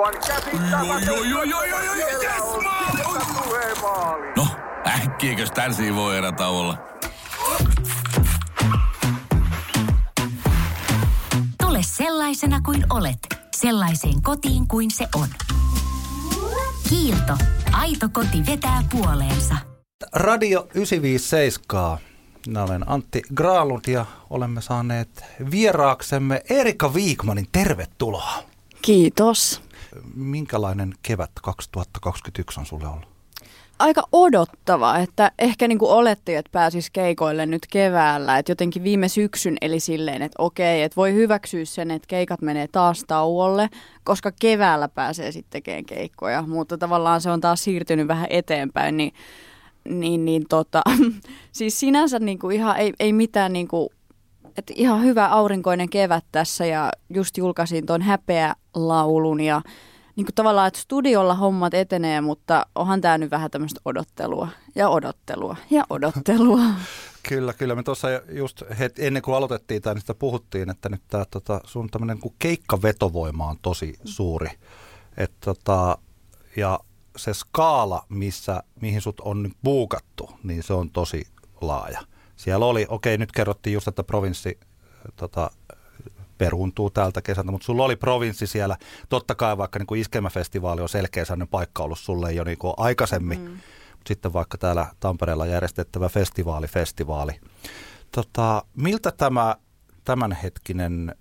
Aivan yes, maali! No, äkkiäkös tän voi erä olla? Tule sellaisena kuin olet, sellaiseen kotiin kuin se on. Kiilto. Aito koti vetää puoleensa. Radio 957. Minä olen Antti Graalund ja olemme saaneet vieraaksemme Erika Viikmanin. Tervetuloa. Kiitos. Minkälainen kevät 2021 on sulle ollut? Aika odottava, että ehkä niin kuin olettiin, että pääsis keikoille nyt keväällä. Että jotenkin viime syksyn eli silleen, että okei, että voi hyväksyä sen, että keikat menee taas tauolle, koska keväällä pääsee sitten tekemään keikkoja. Mutta tavallaan se on taas siirtynyt vähän eteenpäin, niin, niin, niin tota, siis sinänsä niin kuin ihan ei, ei mitään niin kuin että ihan hyvä aurinkoinen kevät tässä ja just julkaisin tuon häpeä laulun ja niin kuin tavallaan, että studiolla hommat etenee, mutta onhan tämä nyt vähän tämmöistä odottelua ja odottelua ja odottelua. Kyllä, kyllä. Me tuossa just het, ennen kuin aloitettiin tämä, niin sitä puhuttiin, että nyt tämä tota, sun tämmöinen keikkavetovoima on tosi suuri. Et, tota, ja se skaala, missä, mihin sut on nyt buukattu, niin se on tosi laaja. Siellä oli, okei nyt kerrottiin just, että provinssi tota, peruuntuu tältä kesältä, mutta sulla oli provinssi siellä. Totta kai vaikka niin kuin iskelmäfestivaali on selkeä sellainen paikka ollut sulle jo niin kuin aikaisemmin, mm. mutta sitten vaikka täällä Tampereella järjestettävä festivaali, festivaali. Tota, miltä tämä tämänhetkinen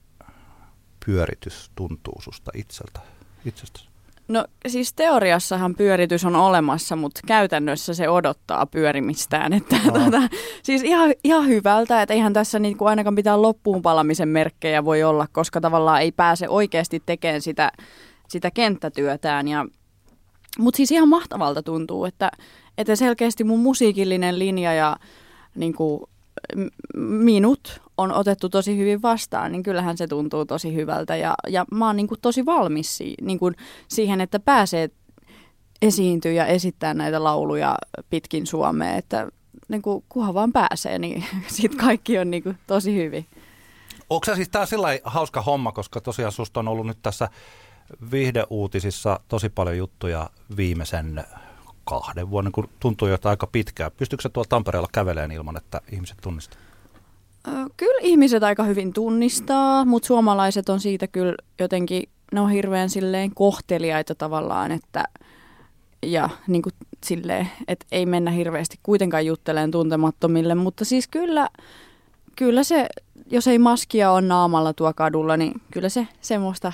pyöritys tuntuu susta itseltä, itsestäsi? No siis teoriassahan pyöritys on olemassa, mutta käytännössä se odottaa pyörimistään. Että, no. tuota, siis ihan, ihan hyvältä, että eihän tässä niinku ainakaan mitään loppuun palamisen merkkejä voi olla, koska tavallaan ei pääse oikeasti tekemään sitä, sitä kenttätyötään. Ja, mutta siis ihan mahtavalta tuntuu, että, että selkeästi mun musiikillinen linja ja niin kuin, minut on otettu tosi hyvin vastaan, niin kyllähän se tuntuu tosi hyvältä. Ja, ja mä oon niin kuin tosi valmis si, niin kuin siihen, että pääsee esiintyä ja esittää näitä lauluja pitkin Suomea. Että niin kuin, kunhan vaan pääsee, niin sitten kaikki on niin kuin tosi hyvin. Onko se siis tämä sellainen hauska homma, koska tosiaan susta on ollut nyt tässä viihdeuutisissa tosi paljon juttuja viimeisen kahden vuoden, kun tuntuu jo aika pitkään. Pystyykö se tuolla Tampereella kävelemään ilman, että ihmiset tunnistavat? Kyllä ihmiset aika hyvin tunnistaa, mutta suomalaiset on siitä kyllä jotenkin, ne on hirveän silleen kohteliaita tavallaan, että ja niin kuin silleen, että ei mennä hirveästi kuitenkaan jutteleen tuntemattomille, mutta siis kyllä, kyllä se, jos ei maskia on naamalla tuo kadulla, niin kyllä se semmoista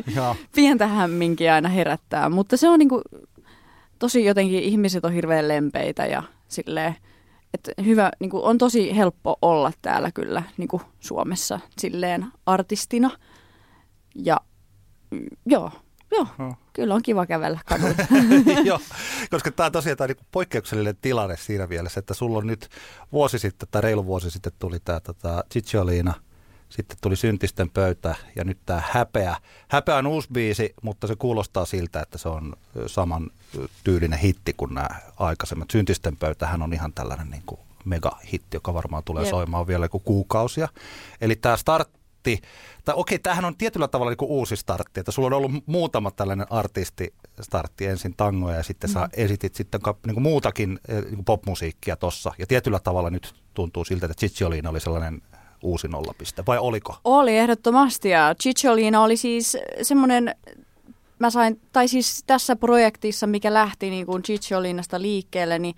pientä hämminkiä aina herättää, mutta se on niin kuin, tosi jotenkin ihmiset on hirveän lempeitä ja silleen, että hyvä, niin kuin on tosi helppo olla täällä kyllä niin kuin Suomessa silleen artistina. Ja mm, joo, joo, no. kyllä on kiva kävellä kadulla. joo, koska tämä on tosiaan tämä niin poikkeuksellinen tilanne siinä mielessä, että sulla on nyt vuosi sitten tai reilu vuosi sitten tuli tämä tota, Cicciolina – sitten tuli Syntisten pöytä ja nyt tämä Häpeä. Häpeä on uusi biisi, mutta se kuulostaa siltä, että se on saman tyylinen hitti kuin nämä aikaisemmat. Syntisten pöytähän on ihan tällainen niin kuin megahitti, joka varmaan tulee Jep. soimaan vielä joku kuukausia. Eli tämä startti, tai okei, tämähän on tietyllä tavalla niin kuin uusi startti, että sulla on ollut muutama tällainen artisti startti, ensin tangoja ja sitten mm. sä esitit sitten niin kuin muutakin niin kuin popmusiikkia tossa. Ja tietyllä tavalla nyt tuntuu siltä, että Cicciolina oli sellainen uusi nollapiste, vai oliko? Oli ehdottomasti, ja Cicciolina oli siis semmoinen, mä sain, tai siis tässä projektissa, mikä lähti niin kuin Cicciolinasta liikkeelle, niin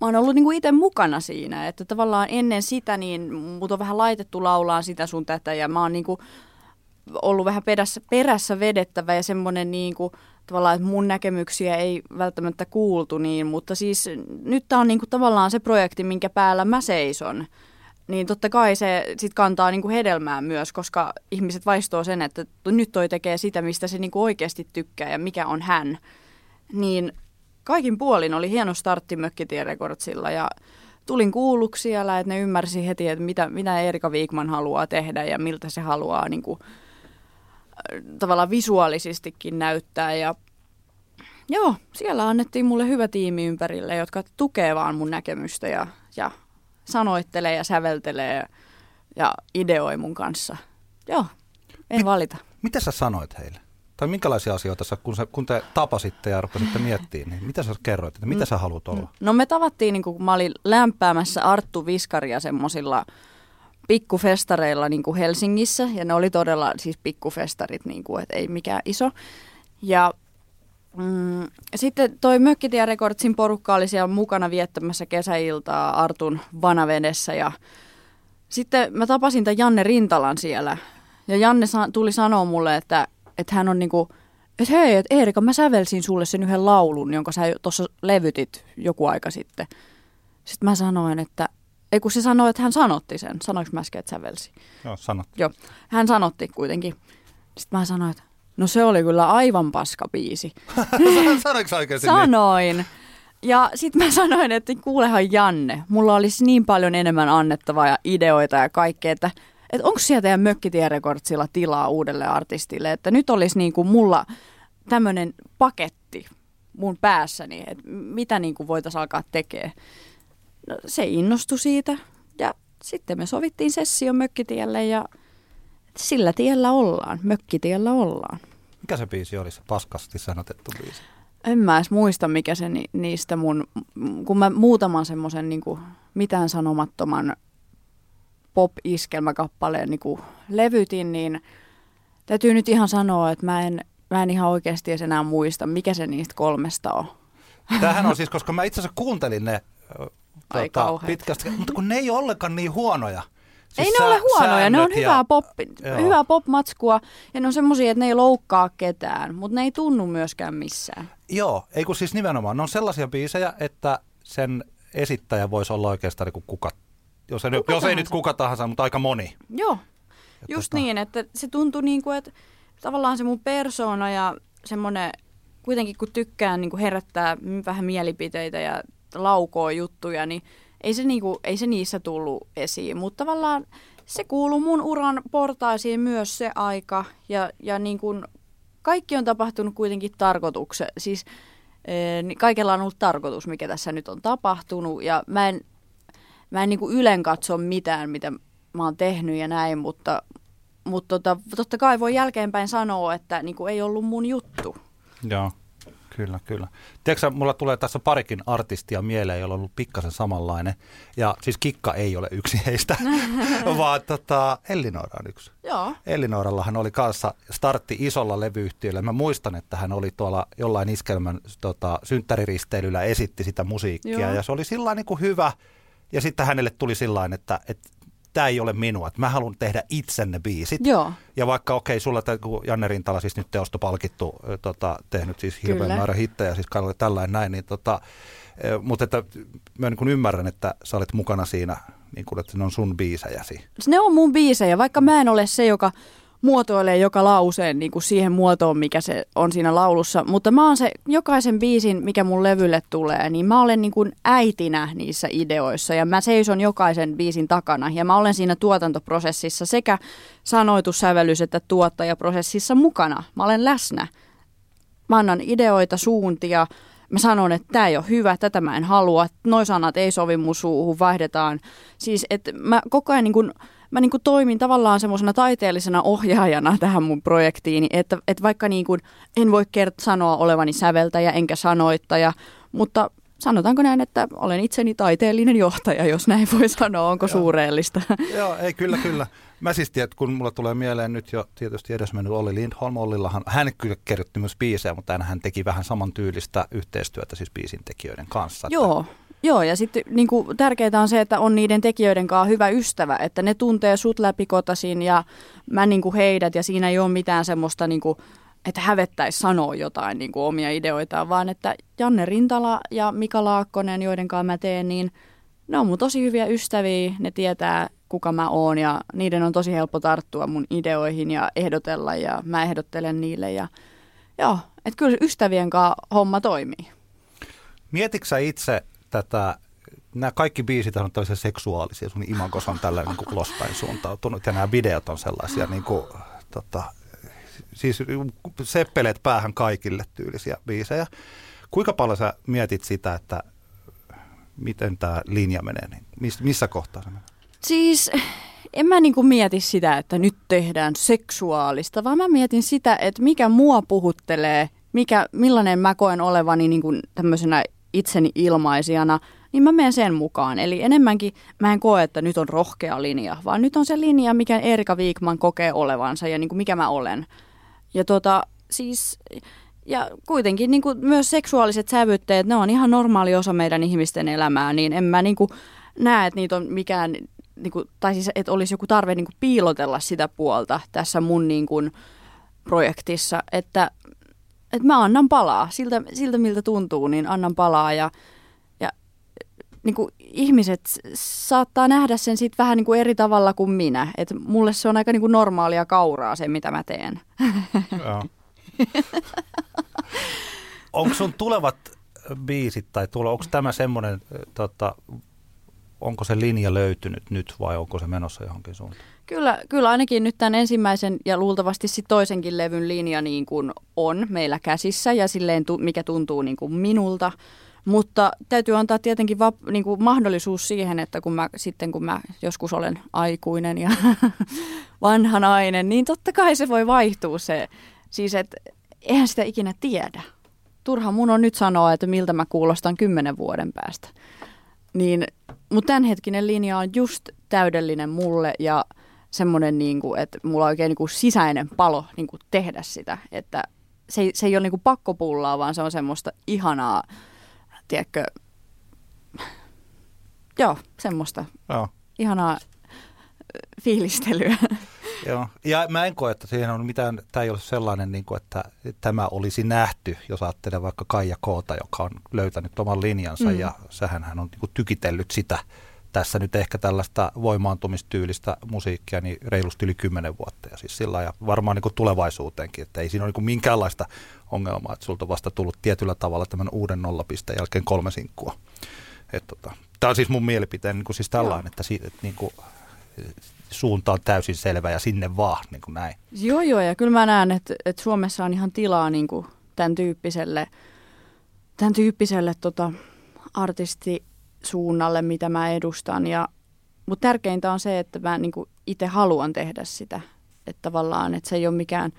mä oon ollut niin kuin itse mukana siinä, että tavallaan ennen sitä niin mut on vähän laitettu laulaan sitä sun tätä, ja mä oon niin kuin ollut vähän perässä, perässä vedettävä ja semmoinen niin kuin, tavallaan, että mun näkemyksiä ei välttämättä kuultu niin, mutta siis nyt tämä on niin kuin tavallaan se projekti, minkä päällä mä seison niin totta kai se sit kantaa niinku hedelmää myös, koska ihmiset vaistoo sen, että nyt toi tekee sitä, mistä se niinku oikeasti tykkää ja mikä on hän. Niin kaikin puolin oli hieno startti Mökkitie Recordsilla ja tulin kuulluksi siellä, että ne ymmärsi heti, että mitä, mitä Erika Viikman haluaa tehdä ja miltä se haluaa niinku, tavallaan visuaalisestikin näyttää ja Joo, siellä annettiin mulle hyvä tiimi ympärille, jotka tukee vaan mun näkemystä ja, ja sanoittelee ja säveltelee ja ideoi mun kanssa. Joo, en Mit, valita. Mitä sä sanoit heille? Tai minkälaisia asioita sä, kun, sä, kun te tapasitte ja rupesitte miettimään, niin mitä sä kerroit, että mitä sä haluat olla? No me tavattiin, niin kun mä olin lämpäämässä Arttu Viskaria semmoisilla pikkufestareilla niin kuin Helsingissä. Ja ne oli todella siis pikkufestarit, niin kuin, että ei mikään iso. Ja mm, sitten toi Mökkitie Recordsin porukka oli siellä mukana viettämässä kesäiltaa Artun vanavedessä. Ja sitten mä tapasin tämän Janne Rintalan siellä. Ja Janne sa- tuli sanoa mulle, että, että hän on niinku, että hei, että Eerika, mä sävelsin sulle sen yhden laulun, jonka sä tuossa levytit joku aika sitten. Sitten mä sanoin, että, ei kun se sanoi, että hän sanotti sen. Sanoinko mä äsken, että sävelsi? Joo, sanot. Joo, hän sanotti kuitenkin. Sitten mä sanoin, että no se oli kyllä aivan paska biisi. Sanoinko sä oikeasti niin? Sanoin. Ja sitten mä sanoin, että kuulehan Janne, mulla olisi niin paljon enemmän annettavaa ja ideoita ja kaikkea, että, että onko siellä teidän Mökkitierekordsilla tilaa uudelle artistille, että nyt olisi niin kuin mulla tämmöinen paketti mun päässäni, että mitä niin kuin voitaisiin alkaa tekemään. No, se innostui siitä ja sitten me sovittiin sessio Mökkitielle ja sillä tiellä ollaan, Mökkitiellä ollaan. Mikä se biisi oli, se paskasti sanotettu biisi? En mä edes muista, mikä se ni, niistä mun, kun mä muutaman semmoisen niin mitään sanomattoman pop-iskelmäkappaleen niin levytin, niin täytyy nyt ihan sanoa, että mä en, mä en ihan oikeasti edes enää muista, mikä se niistä kolmesta on. Tämähän on siis, koska mä itse asiassa kuuntelin ne Ai kauheat. pitkästi, mutta kun ne ei ole ollenkaan niin huonoja. Siis ei ne ole huonoja, ne on ja- hyvää, pop, Joo. hyvää pop-matskua ja ne on semmoisia, että ne ei loukkaa ketään, mutta ne ei tunnu myöskään missään. Joo, ei kun siis nimenomaan, ne on sellaisia biisejä, että sen esittäjä voisi olla oikeastaan niin kuka, jos ei, nyt, Kuka jos ei tahansa. nyt kuka tahansa, mutta aika moni. Joo, just tota- niin, että se tuntui niin kuin, että tavallaan se mun persoona ja semmoinen, kuitenkin kun tykkään niin kuin herättää vähän mielipiteitä ja laukoo juttuja, niin ei se, niin kuin, ei se niissä tullut esiin. Mutta tavallaan se kuuluu mun uran portaisiin myös se aika ja, ja niin kuin kaikki on tapahtunut kuitenkin tarkoituksen, siis eh, kaikella on ollut tarkoitus, mikä tässä nyt on tapahtunut ja mä en, mä en niin kuin ylen katso mitään, mitä mä oon tehnyt ja näin, mutta, mutta tota, totta kai voi jälkeenpäin sanoa, että niin kuin ei ollut mun juttu. Joo, kyllä, kyllä. Tiedätkö mulla tulee tässä parikin artistia mieleen, jolla on ollut pikkasen samanlainen. Ja siis Kikka ei ole yksi heistä, vaan tota, Ellinora on yksi. Joo. Ellinoorallahan oli kanssa startti isolla levyyhtiöllä. Mä muistan, että hän oli tuolla jollain iskelmän tota, synttäriristeilyllä esitti sitä musiikkia Joo. ja se oli sillä niin kuin hyvä. Ja sitten hänelle tuli sillä että, että tämä ei ole minua, että mä haluan tehdä itse ne biisit. Joo. Ja vaikka okei, sulla tämä, kun Janne Rintala siis nyt teosto palkittu, tota, tehnyt siis hirveän Kyllä. määrä hittejä, siis kaikille tällainen näin, niin tota, mutta että mä niin kuin ymmärrän, että sä olet mukana siinä, niin kuin, että ne on sun biisejäsi. Ne on mun biisejä, vaikka mä en ole se, joka muotoilee joka lauseen niin kuin siihen muotoon, mikä se on siinä laulussa. Mutta mä oon se jokaisen biisin, mikä mun levylle tulee, niin mä olen niin kuin äitinä niissä ideoissa ja mä seison jokaisen biisin takana. Ja mä olen siinä tuotantoprosessissa sekä sanoitus, sävellys että tuottajaprosessissa mukana. Mä olen läsnä. Mä annan ideoita, suuntia. Mä sanon, että tämä ei ole hyvä, tätä mä en halua, noi sanat ei sovi mun suuhun, vaihdetaan. Siis, että mä koko ajan niin kun, mä niin kun toimin tavallaan semmoisena taiteellisena ohjaajana tähän mun projektiin, että, että vaikka niin kun, en voi kert- sanoa olevani säveltäjä enkä sanoittaja, mutta sanotaanko näin, että olen itseni taiteellinen johtaja, jos näin voi sanoa, onko suureellista? Joo, ei kyllä, kyllä. Mä siis tiedän, kun mulla tulee mieleen nyt jo tietysti edesmennyt Olli Lindholm, Ollillahan, hän kyllä kirjoitti myös biisejä, mutta hän teki vähän samantyylistä yhteistyötä siis biisin tekijöiden kanssa. Joo, joo ja sitten niin kuin, tärkeää on se, että on niiden tekijöiden kanssa hyvä ystävä, että ne tuntee sut läpikotasin ja mä niin kuin heidät ja siinä ei ole mitään semmoista, niin kuin, että hävettäisi sanoa jotain niin kuin omia ideoitaan, vaan että Janne Rintala ja Mika Laakkonen, joiden kanssa mä teen, niin ne on mun tosi hyviä ystäviä, ne tietää kuka mä oon ja niiden on tosi helppo tarttua mun ideoihin ja ehdotella ja mä ehdottelen niille ja joo, että kyllä ystävien kanssa homma toimii. Mietitkö itse tätä, nämä kaikki biisit on tällaisia seksuaalisia, sun imagos on tällä niin ulospäin suuntautunut ja nämä videot on sellaisia niin kuin, tota, siis seppeleet päähän kaikille tyylisiä biisejä. Kuinka paljon sä mietit sitä, että miten tämä linja menee, niin miss, missä kohtaa se menee? Siis en mä niinku mieti sitä, että nyt tehdään seksuaalista, vaan mä mietin sitä, että mikä mua puhuttelee, mikä, millainen mä koen olevani niinku tämmöisenä itseni ilmaisijana, niin mä menen sen mukaan. Eli enemmänkin mä en koe, että nyt on rohkea linja, vaan nyt on se linja, mikä Erika Wigman kokee olevansa ja niinku mikä mä olen. Ja tota, siis, ja kuitenkin niin kuin myös seksuaaliset sävytteet, ne on ihan normaali osa meidän ihmisten elämää, niin en mä niin kuin näe, että niitä on mikään, niin kuin, tai siis että olisi joku tarve niin kuin piilotella sitä puolta tässä mun niin kuin projektissa, että, että mä annan palaa, siltä, siltä miltä tuntuu, niin annan palaa ja, ja niin kuin ihmiset saattaa nähdä sen sit vähän niin kuin eri tavalla kuin minä, että mulle se on aika niin kuin normaalia kauraa se, mitä mä teen. Onko sun tulevat biisit tai tule, onko tämä semmoinen, tota, onko se linja löytynyt nyt vai onko se menossa johonkin suuntaan? Kyllä, kyllä ainakin nyt tämän ensimmäisen ja luultavasti sitten toisenkin levyn linja niin kuin on meillä käsissä ja silleen mikä tuntuu niin kuin minulta. Mutta täytyy antaa tietenkin vap, niin kuin mahdollisuus siihen, että kun mä, sitten kun mä joskus olen aikuinen ja vanha nainen, niin totta kai se voi vaihtua se. Siis että eihän sitä ikinä tiedä. Turha mun on nyt sanoa, että miltä mä kuulostan kymmenen vuoden päästä. Niin, mutta tämänhetkinen linja on just täydellinen mulle ja semmoinen, niin kuin, että mulla on oikein niin kuin sisäinen palo niin kuin tehdä sitä. Että se, ei, se ei ole niin kuin pakkopullaa, vaan se on semmoista ihanaa, tiedätkö, joo, semmoista joo. ihanaa fiilistelyä. Joo, ja mä en koe, että siihen on mitään, tämä ei ole sellainen, niin kuin, että tämä olisi nähty, jos ajattelee vaikka Kaija Koota, joka on löytänyt oman linjansa, mm. ja sähän hän on niin kuin, tykitellyt sitä tässä nyt ehkä tällaista voimaantumistyylistä musiikkia niin reilusti yli kymmenen vuotta. Ja siis sillä ja varmaan niin kuin tulevaisuuteenkin, että ei siinä ole niin kuin minkäänlaista ongelmaa, että sulta on vasta tullut tietyllä tavalla tämän uuden nollapisteen jälkeen kolme sinkkua. tota, tämä on siis mun mielipiteen niin kuin siis tällainen, Joo. että, siitä, että niin kuin, suunta on täysin selvä ja sinne vaan, niin kuin näin. Joo, joo, ja kyllä mä näen, että, että Suomessa on ihan tilaa niin kuin tämän tyyppiselle, tämän tyyppiselle tota, artistisuunnalle, mitä mä edustan. Ja, mutta tärkeintä on se, että mä niin itse haluan tehdä sitä. Että tavallaan, että se ei ole mikään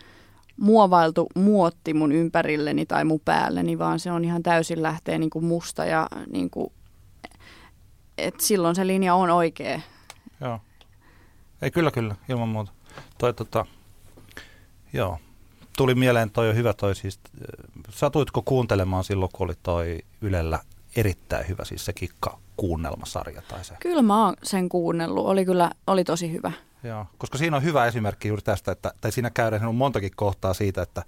muovailtu muotti mun ympärilleni tai mun päälleni, vaan se on ihan täysin lähtee niin musta ja niin kuin, että silloin se linja on oikea. Joo. Ei kyllä, kyllä, ilman muuta. Toi, tota, joo. Tuli mieleen toi on hyvä toi siis, satuitko kuuntelemaan silloin, kun oli toi Ylellä erittäin hyvä, siis se kikka kuunnelmasarja tai se? Kyllä mä oon sen kuunnellut, oli kyllä, oli tosi hyvä. Joo, koska siinä on hyvä esimerkki juuri tästä, että, tai siinä käydään on montakin kohtaa siitä, että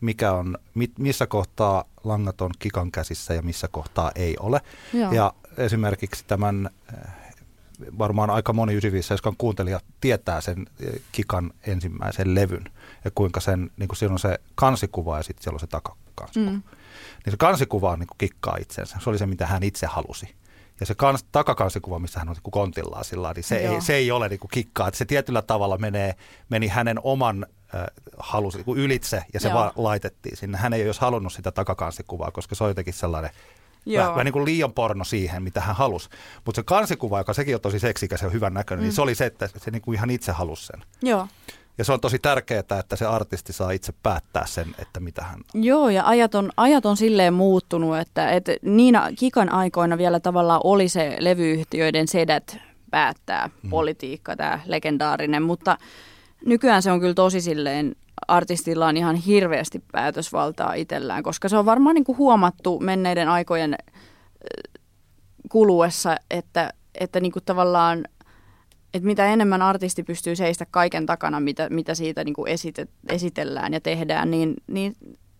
mikä on, missä kohtaa langat on kikan käsissä ja missä kohtaa ei ole. Joo. Ja esimerkiksi tämän varmaan aika moni 95 kuuntelija tietää sen eh, Kikan ensimmäisen levyn ja kuinka sen, niin kuin siellä on se kansikuva ja sitten siellä on se takakansikuva. Mm. Niin se kansikuva on niin kuin kikkaa itsensä. Se oli se, mitä hän itse halusi. Ja se kans, takakansikuva, missä hän on niin kontillaan sillä niin se ei, se ei ole niin kuin kikkaa. Että se tietyllä tavalla menee, meni hänen oman äh, halusi niin ylitse ja se Joo. vaan laitettiin sinne. Hän ei olisi halunnut sitä takakansikuvaa, koska se on jotenkin sellainen – Joo. Vähän, vähän niin kuin liian porno siihen, mitä hän halusi. Mutta se kansikuva, joka sekin on tosi seksikäs ja hyvän näköinen, niin mm. niin se oli se, että se niin kuin ihan itse halusi sen. Joo. Ja se on tosi tärkeää, että se artisti saa itse päättää sen, että mitä hän... Joo, ja ajat on, ajat on silleen muuttunut, että, että niinä kikan aikoina vielä tavallaan oli se levyyhtiöiden sedät päättää mm. politiikka, tämä legendaarinen, mutta nykyään se on kyllä tosi silleen artistilla on ihan hirveästi päätösvaltaa itsellään, koska se on varmaan niin kuin huomattu menneiden aikojen kuluessa, että, että niin kuin tavallaan että mitä enemmän artisti pystyy seistä kaiken takana, mitä, mitä siitä niin kuin esite, esitellään ja tehdään, niin, niin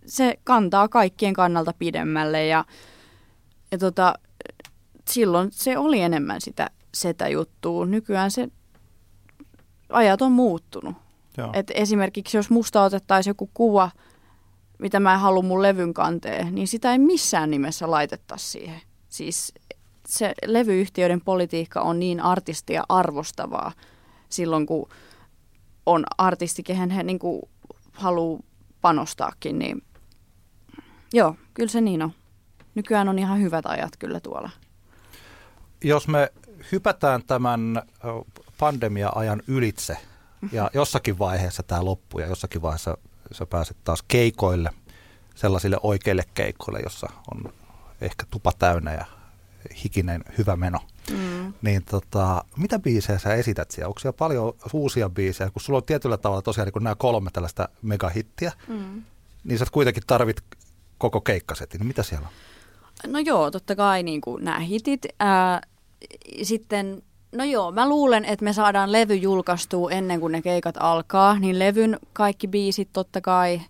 se kantaa kaikkien kannalta pidemmälle ja, ja tota, silloin se oli enemmän sitä, sitä juttua. Nykyään se ajat on muuttunut. Et esimerkiksi jos musta otettaisiin joku kuva, mitä mä en halua mun levyn kanteen, niin sitä ei missään nimessä laitettaisi siihen. Siis se levyyhtiöiden politiikka on niin artistia arvostavaa silloin, kun on artisti, kehen he niin haluaa panostaakin, niin joo, kyllä se niin on. Nykyään on ihan hyvät ajat kyllä tuolla. Jos me hypätään tämän pandemia-ajan ylitse ja jossakin vaiheessa tämä loppuu ja jossakin vaiheessa sä pääset taas keikoille, sellaisille oikeille keikoille, jossa on ehkä tupa täynnä ja hikinen hyvä meno. Mm. Niin tota, mitä biisejä sä esität siellä? Onko siellä paljon uusia biisejä? Kun sulla on tietyllä tavalla tosiaan niin kun nämä kolme tällaista megahittiä, mm. niin sä kuitenkin tarvit koko keikkasetin. Niin mitä siellä on? No joo, totta kai niin kuin nämä hitit. Ää, sitten, no joo, mä luulen, että me saadaan levy julkaistua ennen kuin ne keikat alkaa. Niin levyn kaikki biisit totta kai.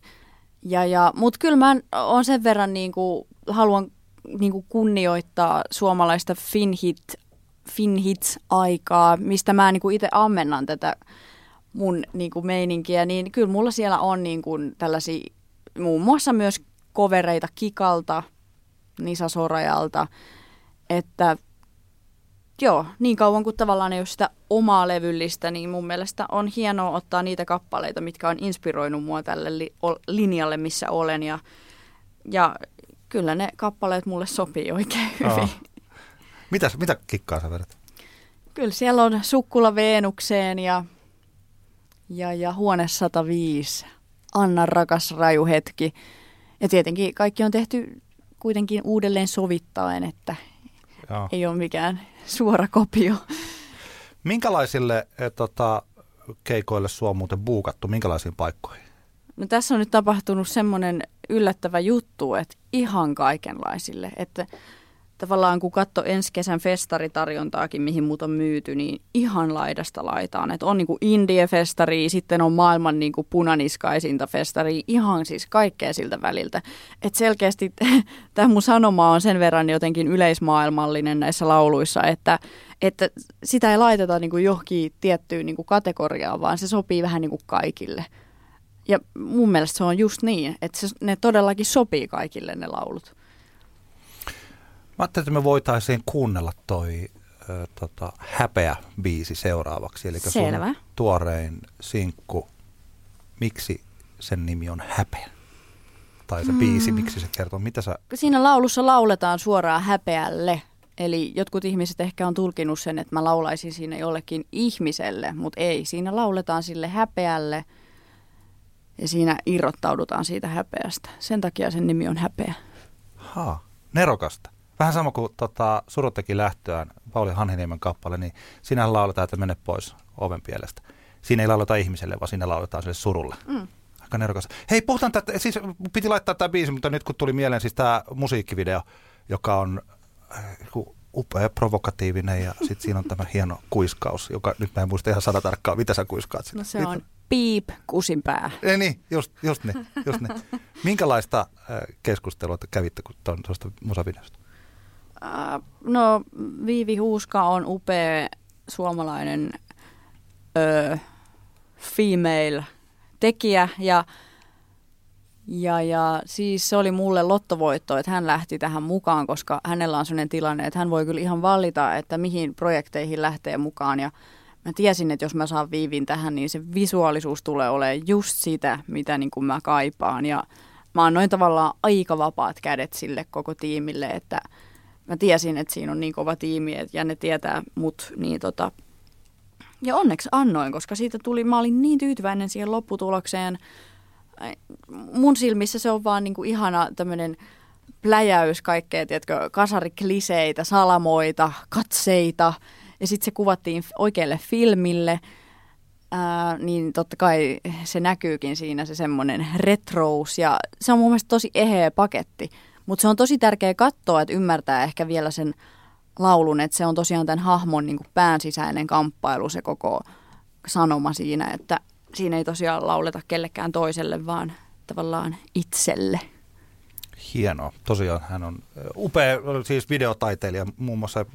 Ja, ja, Mutta kyllä mä on sen verran niin kuin, haluan niin kuin kunnioittaa suomalaista finhit, finhits-aikaa, mistä mä niin kuin itse ammennan tätä mun niin kuin meininkiä, niin kyllä mulla siellä on niin kuin tällaisia muun muassa myös kovereita Kikalta, Nisa Sorajalta, että joo, niin kauan kuin tavallaan ei ole sitä omaa levyllistä, niin mun mielestä on hienoa ottaa niitä kappaleita, mitkä on inspiroinut mua tälle li- linjalle, missä olen ja, ja kyllä ne kappaleet mulle sopii oikein hyvin. Mitäs, mitä kikkaa sä vedät? Kyllä siellä on Sukkula Veenukseen ja, ja, ja Huone 105, Anna rakas raju hetki. Ja tietenkin kaikki on tehty kuitenkin uudelleen sovittaen, että Joo. ei ole mikään suora kopio. Minkälaisille eh, tota, keikoille sua on muuten buukattu? Minkälaisiin paikkoihin? No tässä on nyt tapahtunut semmoinen yllättävä juttu, että ihan kaikenlaisille. Että tavallaan kun katso ensi kesän festaritarjontaakin, mihin mut on myyty, niin ihan laidasta laitaan. Että on niinku indie-festari, sitten on maailman niinku punaniskaisinta festari, ihan siis kaikkea siltä väliltä. Että selkeästi tämä mun sanoma on sen verran jotenkin yleismaailmallinen näissä lauluissa, että, että sitä ei laiteta niinku johonkin tiettyyn niinku kategoriaan, vaan se sopii vähän niinku kaikille. Ja mun mielestä se on just niin, että se, ne todellakin sopii kaikille ne laulut. Mä ajattelin, että me voitaisiin kuunnella toi ö, tota, häpeä-biisi seuraavaksi. Eli Selvä. sun tuorein sinkku, miksi sen nimi on häpeä? Tai se mm. biisi, miksi se kertoo? Mitä sä... Siinä laulussa lauletaan suoraan häpeälle. Eli jotkut ihmiset ehkä on tulkinut sen, että mä laulaisin siinä jollekin ihmiselle, mutta ei. Siinä lauletaan sille häpeälle ja siinä irrottaudutaan siitä häpeästä. Sen takia sen nimi on häpeä. Ha, nerokasta. Vähän sama kuin tota, Surut teki lähtöään, Pauli Hanhiniemen kappale, niin siinä lauletaan, että mene pois oven pielestä. Siinä ei lauleta ihmiselle, vaan siinä lauletaan sille surulle. Mm. Aika nerokas. Hei, puhutaan tätä, siis piti laittaa tämä biisi, mutta nyt kun tuli mieleen siis tämä musiikkivideo, joka on äh, upea, provokatiivinen ja sitten siinä on tämä hieno kuiskaus, joka nyt mä en muista ihan sanatarkkaan, mitä sä kuiskaat No se on piip kusinpää. Ei niin, just, just niin. Just niin. Minkälaista äh, keskustelua te kävitte tuosta musavideosta? Äh, no Viivi Huuska on upea suomalainen ö, female tekijä ja, ja, ja siis se oli mulle lottovoitto, että hän lähti tähän mukaan, koska hänellä on sellainen tilanne, että hän voi kyllä ihan valita, että mihin projekteihin lähtee mukaan ja mä tiesin, että jos mä saan Viivin tähän, niin se visuaalisuus tulee olemaan just sitä, mitä niin kuin mä kaipaan ja mä annoin tavallaan aika vapaat kädet sille koko tiimille, että – mä tiesin, että siinä on niin kova tiimi ja ne tietää mut, niin tota, ja onneksi annoin, koska siitä tuli, mä olin niin tyytyväinen siihen lopputulokseen. Mun silmissä se on vaan niin kuin ihana tämmöinen pläjäys kaikkea, tiedätkö, kasarikliseitä, salamoita, katseita. Ja sitten se kuvattiin oikealle filmille, ää, niin totta kai se näkyykin siinä se semmoinen retrous. Ja se on mun mielestä tosi eheä paketti. Mutta se on tosi tärkeä katsoa, että ymmärtää ehkä vielä sen laulun, että se on tosiaan tämän hahmon niin pään sisäinen kamppailu, se koko sanoma siinä, että siinä ei tosiaan lauleta kellekään toiselle, vaan tavallaan itselle. Hienoa. Tosiaan hän on upea, siis videotaiteilija, muun muassa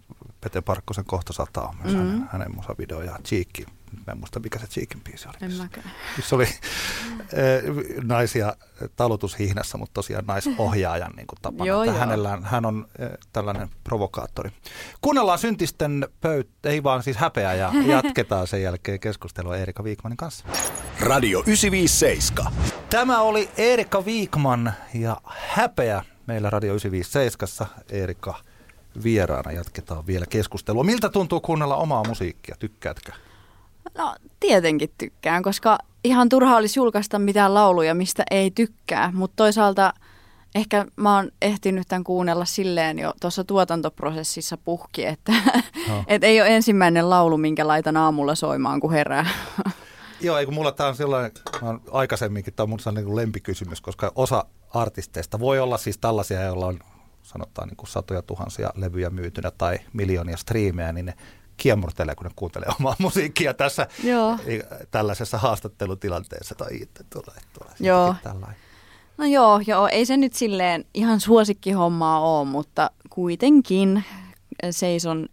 Pete Parkkosen kohta sataa myös mm-hmm. hänen, hänen musavideo ja Cheekki Mä en muista, mikä se Cheekin biisi oli. En mäkään. Se oli eh, naisia talutushihnassa, mutta tosiaan naisohjaajan niin kuin tapana. joo, joo. Hänellä, hän on eh, tällainen provokaattori. Kuunnellaan syntisten pöyt, ei vaan siis häpeä ja jatketaan sen jälkeen keskustelua Erika Viikmanin kanssa. Radio 957. Tämä oli Erika Viikman ja häpeä meillä Radio 957. Erika vieraana jatketaan vielä keskustelua. Miltä tuntuu kuunnella omaa musiikkia? Tykkäätkö? No tietenkin tykkään, koska ihan turha olisi julkaista mitään lauluja, mistä ei tykkää. Mutta toisaalta ehkä mä oon ehtinyt tämän kuunnella silleen jo tuossa tuotantoprosessissa puhki, että No. et ei ole ensimmäinen laulu, minkä laitan aamulla soimaan, kun herää. Joo, ei kun mulla tämä on sellainen, mä oon aikaisemminkin, tämä on mun niin lempikysymys, koska osa artisteista voi olla siis tällaisia, joilla on sanotaan niin kuin satoja tuhansia levyjä myytynä tai miljoonia striimejä, niin ne kiemurtelee, kun ne kuuntelee omaa musiikkia tässä Joo. tällaisessa haastattelutilanteessa tai itse tulee, tulee Joo. tällainen. No joo, joo, ei se nyt silleen ihan suosikkihommaa ole, mutta kuitenkin seison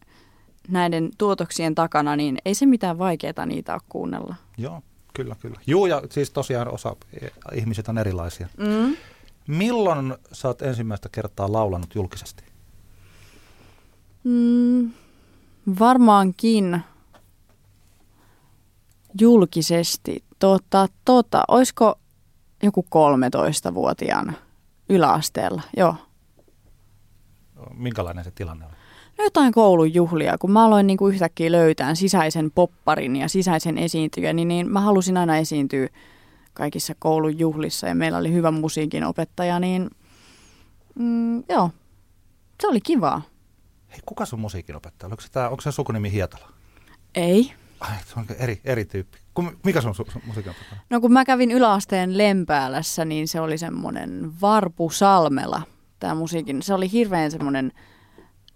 näiden tuotoksien takana, niin ei se mitään vaikeaa niitä ole kuunnella. Joo, kyllä, kyllä. Juu, ja siis tosiaan osa eh, ihmiset on erilaisia. Mm. Milloin sä oot ensimmäistä kertaa laulanut julkisesti? Mm, varmaankin julkisesti. Tota, tota, olisiko joku 13-vuotiaana yläasteella? Joo. Minkälainen se tilanne oli? No jotain koulun juhlia, kun mä aloin niin kuin yhtäkkiä löytää sisäisen popparin ja sisäisen esiintyjän, niin, niin mä halusin aina esiintyä kaikissa koulun juhlissa ja meillä oli hyvä musiikin opettaja, niin mm, joo, se oli kivaa. Hei, kuka sun musiikin opettaja? Onko se, tää, onko se sukunimi Hietala? Ei. Ai, se on eri, eri tyyppi. Mikä sun su, su, musiikin opettaja? No kun mä kävin yläasteen Lempäälässä, niin se oli semmoinen Varpu Salmela, tämä musiikin. Se oli hirveän semmoinen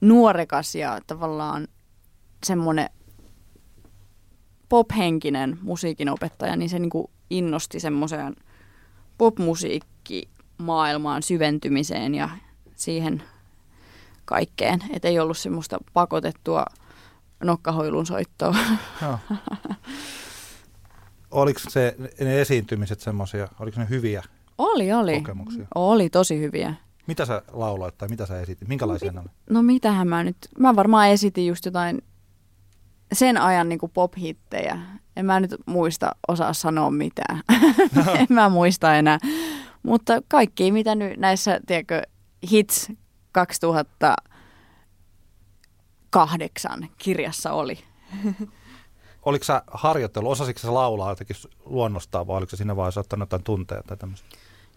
nuorekas ja tavallaan semmoinen pophenkinen musiikinopettaja, niin se niinku innosti semmoiseen popmusiikkimaailmaan syventymiseen ja siihen kaikkeen. Että ei ollut semmoista pakotettua nokkahoilun soittoa. Joo. Oliko se, ne esiintymiset semmoisia, oliko ne hyviä? Oli, oli. Kokemuksia. Oli tosi hyviä. Mitä sä lauloit tai mitä sä esitit? Minkälaisia ne oli? No mitähän mä nyt, mä varmaan esitin just jotain sen ajan niin pop-hittejä. En mä nyt muista osaa sanoa mitään. en mä muista enää. Mutta kaikki, mitä nyt näissä, tiedätkö, hits 2008 kirjassa oli. Oliko sä harjoitellut, osasitko sä laulaa jotenkin luonnostaan vai oliko se siinä vaiheessa ottanut jotain tunteja tai tämmöistä?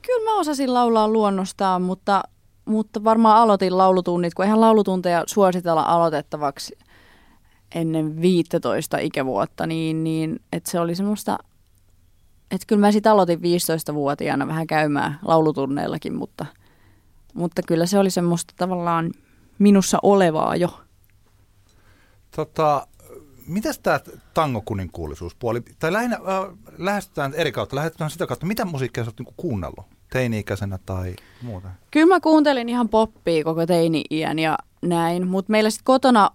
Kyllä mä osasin laulaa luonnostaan, mutta, mutta varmaan aloitin laulutunnit, kun eihän laulutunteja suositella aloitettavaksi ennen 15 ikävuotta, niin, niin että se oli semmoista, että kyllä mä sitten aloitin 15-vuotiaana vähän käymään laulutunneillakin, mutta, mutta kyllä se oli semmoista tavallaan minussa olevaa jo. Tota, mitäs tämä tangokuninkuullisuuspuoli, tai lähinnä äh, lähestytään eri kautta, lähestytään sitä kautta, mitä musiikkia sä oot niinku kuunnellut teini-ikäisenä tai muuta? Kyllä mä kuuntelin ihan poppia koko teini-iän ja näin, mutta meillä sitten kotona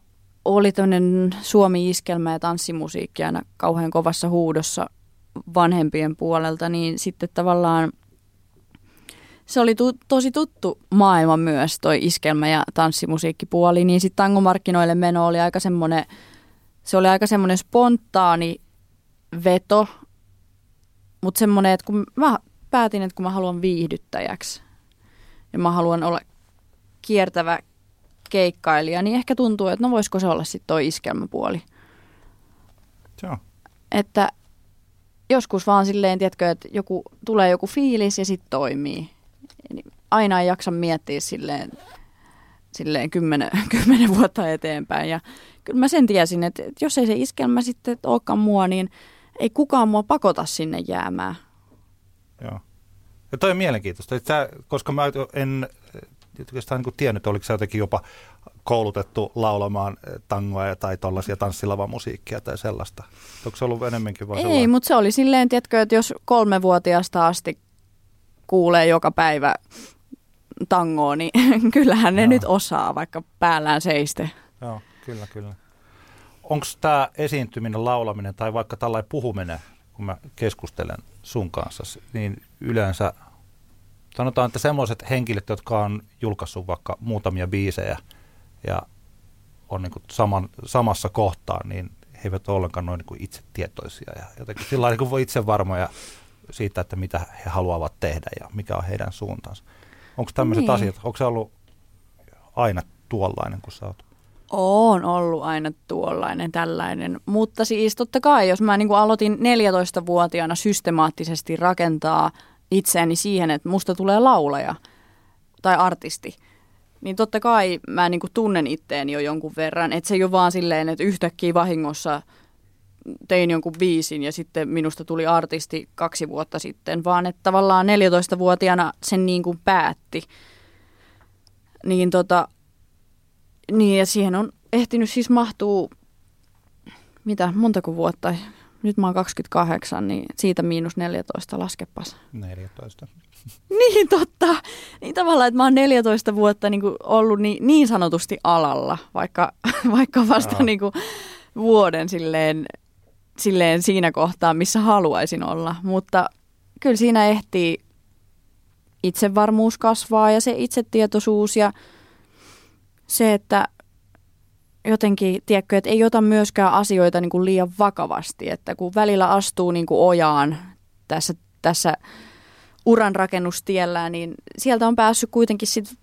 oli tämmöinen Suomi-iskelmä ja tanssimusiikki aina kauhean kovassa huudossa vanhempien puolelta, niin sitten tavallaan se oli tu- tosi tuttu maailma myös, toi iskelmä- ja tanssimusiikkipuoli, niin sitten tangomarkkinoille meno oli aika semmoinen, se oli aika semmoinen spontaani veto, mutta semmoinen, että kun mä päätin, että kun mä haluan viihdyttäjäksi ja mä haluan olla kiertävä keikkailija, niin ehkä tuntuu, että no voisiko se olla sitten toi iskelmäpuoli. Joo. Että joskus vaan silleen, tiedätkö, että joku, tulee joku fiilis ja sitten toimii. Aina ei jaksa miettiä silleen, silleen kymmenen, kymmenen vuotta eteenpäin. Ja kyllä mä sen tiesin, että, että jos ei se iskelmä sitten olekaan mua, niin ei kukaan mua pakota sinne jäämään. Joo. Ja toi on mielenkiintoista, että sä, koska mä en oikeastaan niin tiennyt, oliko sä jotenkin jopa koulutettu laulamaan tangoa tai tuollaisia tanssilavamusiikkia tai sellaista. Onko se ollut enemmänkin vaan Ei, sellainen? mutta se oli silleen, tiedätkö, että jos kolmevuotiaasta asti kuulee joka päivä tangoa, niin kyllähän ne Joo. nyt osaa, vaikka päällään seiste. Joo, kyllä, kyllä. Onko tämä esiintyminen, laulaminen tai vaikka tällainen puhuminen, kun mä keskustelen sun kanssa, niin yleensä sanotaan, että semmoiset henkilöt, jotka on julkaissut vaikka muutamia biisejä ja on niin saman, samassa kohtaa, niin he eivät ole ollenkaan noin niin itsetietoisia ja jotenkin sillä lailla niin itse varmoja siitä, että mitä he haluavat tehdä ja mikä on heidän suuntaansa. Onko tämmöiset Niin. asiat, onko se ollut aina tuollainen kuin sä oot? On ollut aina tuollainen tällainen, mutta siis totta kai, jos mä niin kuin aloitin 14-vuotiaana systemaattisesti rakentaa itseäni siihen, että musta tulee laulaja tai artisti, niin totta kai mä niin kuin tunnen itteeni jo jonkun verran, että se ei ole vaan silleen, että yhtäkkiä vahingossa tein jonkun viisin ja sitten minusta tuli artisti kaksi vuotta sitten, vaan että tavallaan 14-vuotiaana sen niin kuin päätti. Niin tota, niin ja siihen on ehtinyt siis mahtuu, mitä, montako vuotta, nyt mä oon 28, niin siitä miinus 14, laskepas. 14. Niin totta. Niin tavallaan, että mä oon 14 vuotta niin ollut niin, niin sanotusti alalla, vaikka, vaikka vasta niin kuin vuoden silleen, silleen siinä kohtaa, missä haluaisin olla. Mutta kyllä siinä ehtii itsevarmuus kasvaa ja se itsetietoisuus ja se, että jotenkin, tiedätkö, että ei ota myöskään asioita niin kuin liian vakavasti, että kun välillä astuu niin kuin ojaan tässä, tässä uranrakennustiellä, niin sieltä on päässyt kuitenkin sit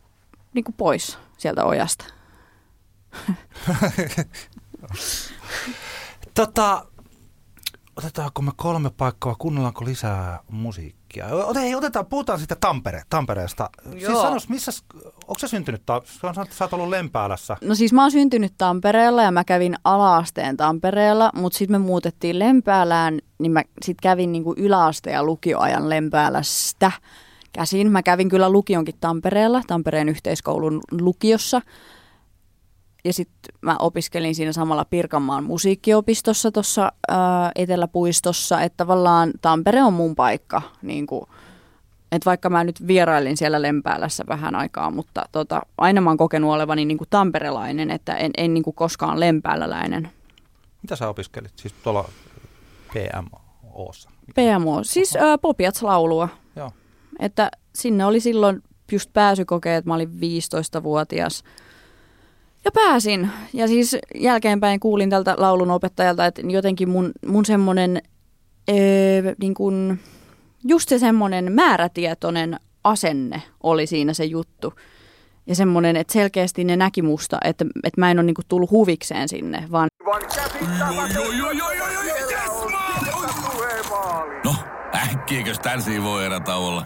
niin kuin pois sieltä ojasta. Tota, otetaanko me kolme paikkaa, kuunnellaanko lisää musiikkia? Ot, hei, otetaan, puhutaan sitten Tampere, Tampereesta. Siis Joo. sanos, missä, onko se syntynyt, sä, sä oot ollut Lempäälässä. No siis mä oon syntynyt Tampereella ja mä kävin alaasteen Tampereella, mutta sitten me muutettiin Lempäälään, niin mä sitten kävin niinku yläaste- ja lukioajan Lempäälästä käsin. Mä kävin kyllä lukionkin Tampereella, Tampereen yhteiskoulun lukiossa. Ja sitten mä opiskelin siinä samalla Pirkanmaan musiikkiopistossa tuossa Eteläpuistossa, että tavallaan Tampere on mun paikka. Niin kuin, että vaikka mä nyt vierailin siellä Lempäälässä vähän aikaa, mutta tota, aina mä oon kokenut olevani niin kuin tamperelainen, että en, en niin kuin koskaan lempääläläinen. Mitä sä opiskelit? Siis tuolla PMOssa. PMO, siis ää, Popiats-laulua. Joo. Että sinne oli silloin just pääsykokeet, mä olin 15-vuotias. Ja pääsin. Ja siis jälkeenpäin kuulin tältä laulun opettajalta, että jotenkin mun, mun semmonen, öö, niin kun, just se semmonen määrätietoinen asenne oli siinä se juttu. Ja semmoinen, että selkeästi ne näki musta, että, että mä en ole niinku tullut huvikseen sinne, vaan. No, äkkiäkös tän voi erätä olla?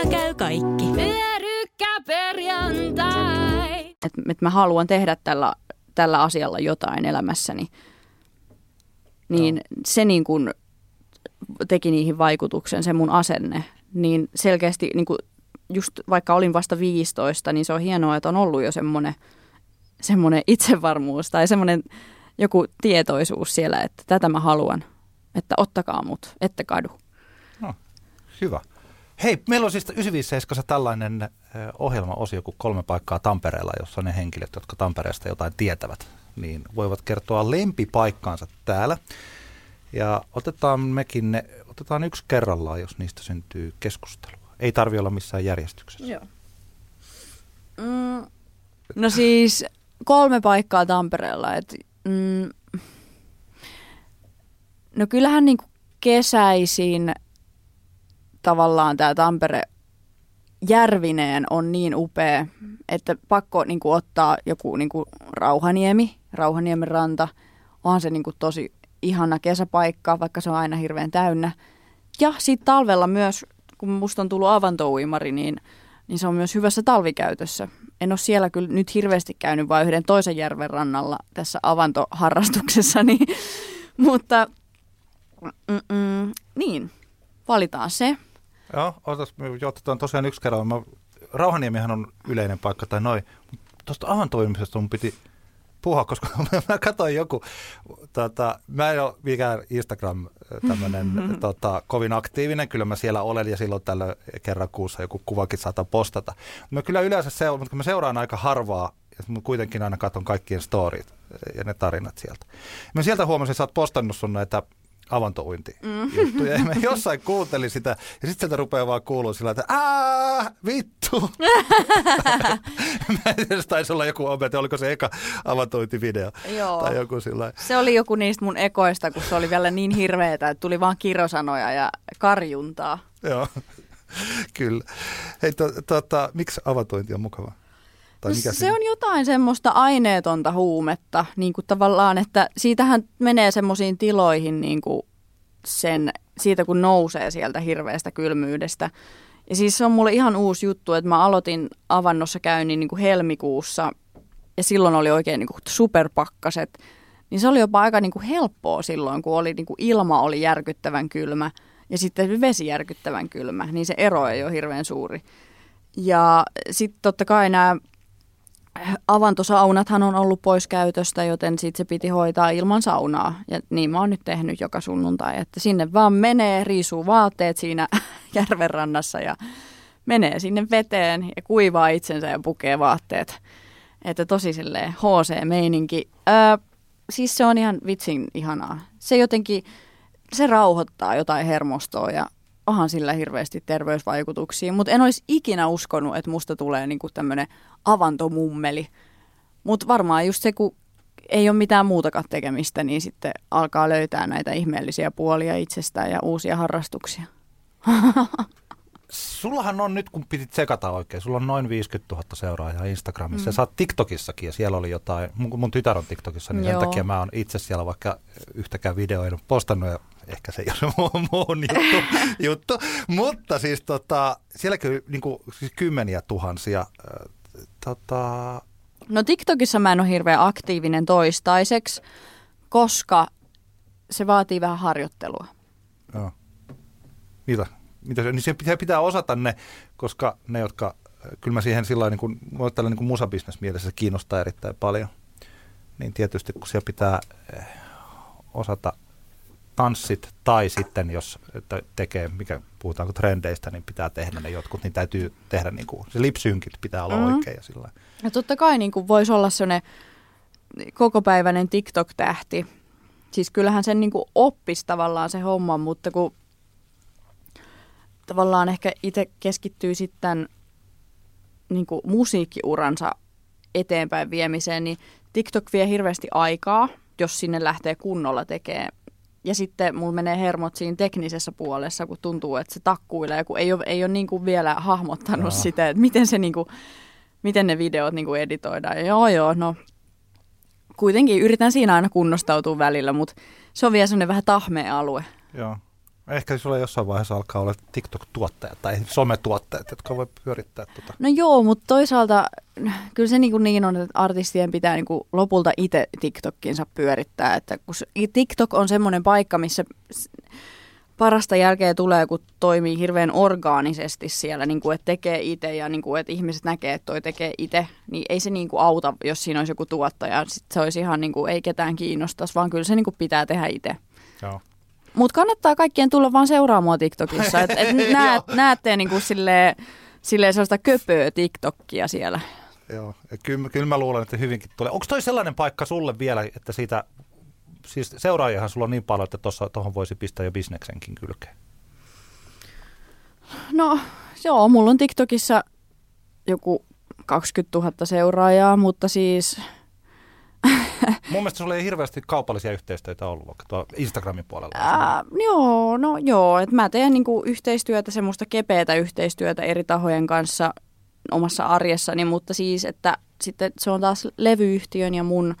Kotona käy kaikki. Pyörykkäperjantai! että, että mä haluan tehdä tällä, tällä asialla jotain elämässäni. Niin no. se niin kuin teki niihin vaikutuksen, se mun asenne. Niin selkeästi, niin kuin just vaikka olin vasta 15, niin se on hienoa, että on ollut jo semmoinen, semmoinen itsevarmuus tai semmoinen joku tietoisuus siellä, että tätä mä haluan. Että ottakaa mut, ette kadu. No, hyvä. Hei, meillä on siis 957 tällainen ohjelmaosio kuin kolme paikkaa Tampereella, jossa ne henkilöt, jotka Tampereesta jotain tietävät, niin voivat kertoa lempipaikkaansa täällä. Ja otetaan mekin ne, otetaan yksi kerrallaan, jos niistä syntyy keskustelua. Ei tarvi olla missään järjestyksessä. Joo. Mm, no siis kolme paikkaa Tampereella. Et, mm, no kyllähän niinku kesäisin tavallaan tämä Tampere Järvineen on niin upea, että pakko niinku ottaa joku niinku Rauhaniemi, Rauhaniemen ranta. Onhan se niinku tosi ihana kesäpaikka, vaikka se on aina hirveän täynnä. Ja sitten talvella myös, kun musta on tullut avantouimari, niin, niin se on myös hyvässä talvikäytössä. En ole siellä kyllä nyt hirveästi käynyt, vaan yhden toisen järven rannalla tässä avantoharrastuksessa, niin, mutta mm-mm, niin, valitaan se. Joo, otas, me otetaan tosiaan yksi kerralla. Mä, Rauhaniemihän on yleinen paikka tai noin. Tuosta avantoimisesta mun piti puhua, koska mä katsoin joku, tota, mä en ole mikään Instagram tämmöinen tota, kovin aktiivinen. Kyllä mä siellä olen ja silloin tällä kerran kuussa joku kuvakin saatan postata. Mä kyllä yleensä seuraan, mutta mä seuraan aika harvaa, mä kuitenkin aina katson kaikkien storit ja ne tarinat sieltä. Mä sieltä huomasin, että sä oot postannut sun näitä avantouinti-juttuja. Mm. Ja mä jossain kuuntelin sitä, ja sitten sieltä rupeaa vaan kuulua sillä, että aah, vittu. mä en tiedä, taisi olla joku opete, oliko se eka avantouintivideo. Joo. Tai joku sillä Se oli joku niistä mun ekoista, kun se oli vielä niin hirveetä, että tuli vaan kirosanoja ja karjuntaa. Joo, kyllä. Hei, to, tota, miksi avatointi on mukavaa? Tai No mikä se siinä? on jotain semmoista aineetonta huumetta, niin kuin tavallaan, että siitähän menee semmoisiin tiloihin niin kuin sen, siitä kun nousee sieltä hirveästä kylmyydestä. Ja siis se on mulle ihan uusi juttu, että mä aloitin avannossa käynnin niin kuin helmikuussa ja silloin oli oikein niin kuin superpakkaset. Niin se oli jopa aika niin kuin helppoa silloin, kun oli, niin kuin ilma oli järkyttävän kylmä ja sitten vesi järkyttävän kylmä, niin se ero ei ole hirveän suuri. Ja sitten totta kai nämä avantosaunathan on ollut pois käytöstä, joten sitten se piti hoitaa ilman saunaa. Ja niin mä oon nyt tehnyt joka sunnuntai, että sinne vaan menee, riisuu vaatteet siinä järvenrannassa ja menee sinne veteen ja kuivaa itsensä ja pukee vaatteet. Että tosi silleen HC-meininki. Öö, siis se on ihan vitsin ihanaa. Se jotenkin, se rauhoittaa jotain hermostoa ja onhan sillä hirveästi terveysvaikutuksia, mutta en olisi ikinä uskonut, että musta tulee niinku tämmöinen avantomummeli. Mutta varmaan just se, kun ei ole mitään muutakaan tekemistä, niin sitten alkaa löytää näitä ihmeellisiä puolia itsestään ja uusia harrastuksia. Sullahan on nyt, kun pitit sekata oikein, sulla on noin 50 000 seuraajaa Instagramissa. Mm. Ja sä oot TikTokissakin ja siellä oli jotain, mun, mun tytär on TikTokissa, niin Joo. sen takia mä oon itse siellä vaikka yhtäkään videoa en postannut ja ehkä se ei ole mun juttu, juttu. Mutta siis tota, sielläkin niin kuin, siis kymmeniä tuhansia. Äh, tota, No TikTokissa mä en ole hirveän aktiivinen toistaiseksi, koska se vaatii vähän harjoittelua. joo. Mitä? Mitä se, niin se pitää, pitää osata ne, koska ne, jotka, kyllä mä siihen sillä niin kuin, tällä niin kuin musabisnes mielessä se kiinnostaa erittäin paljon. Niin tietysti kun siellä pitää eh, osata tanssit tai sitten jos te- tekee, mikä puhutaanko trendeistä, niin pitää tehdä ne jotkut, niin täytyy tehdä niin kuin, se lipsynkit pitää olla Mhm. mm-hmm. oikein ja sillä. Ja totta kai niin kuin voisi olla sellainen kokopäiväinen TikTok-tähti. Siis kyllähän sen niin kuin oppisi tavallaan se homma, mutta kun tavallaan ehkä itse keskittyy sitten niin kuin musiikkiuransa eteenpäin viemiseen, niin TikTok vie hirveästi aikaa, jos sinne lähtee kunnolla tekemään. Ja sitten mulla menee hermot siinä teknisessä puolessa, kun tuntuu, että se takkuilee, kun ei ole, ei ole niin kuin vielä hahmottanut Joo. sitä, että miten, se niin kuin, miten ne videot niin kuin editoidaan. Ja joo, joo, no kuitenkin yritän siinä aina kunnostautua välillä, mutta se on vielä semmoinen vähän tahmea alue. Joo. Ehkä sulla jossain vaiheessa alkaa olla TikTok-tuottajat tai sometuottajat, jotka voi pyörittää tuota. No joo, mutta toisaalta kyllä se niin, kuin niin on, että artistien pitää niin kuin lopulta itse TikTokinsa pyörittää. Että kun TikTok on semmoinen paikka, missä parasta jälkeä tulee, kun toimii hirveän orgaanisesti siellä, niin kuin, että tekee itse ja niin kuin, että ihmiset näkee, että toi tekee itse, niin ei se niin kuin auta, jos siinä olisi joku tuottaja. Sitten se olisi ihan niin kuin, ei ketään kiinnostaisi, vaan kyllä se niin kuin pitää tehdä itse. Joo. Mutta kannattaa kaikkien tulla vaan seuraamaan TikTokissa. Et, et näet, näette niinku silleen, silleen sellaista köpöä TikTokia siellä. Joo, kyllä, kyllä mä luulen, että hyvinkin tulee. Onko toi sellainen paikka sulle vielä, että siitä, siis seuraajahan sulla on niin paljon, että tuohon voisi pistää jo bisneksenkin kylkeen. No joo, mulla on TikTokissa joku 20 000 seuraajaa, mutta siis Mun mielestä sulla ei hirveästi kaupallisia yhteistyötä ollut vaikka tuolla Instagramin puolella. ää, joo, no joo, että mä teen niinku yhteistyötä, semmoista kepeätä yhteistyötä eri tahojen kanssa omassa arjessani, mutta siis, että sitten se on taas levyyhtiön ja mun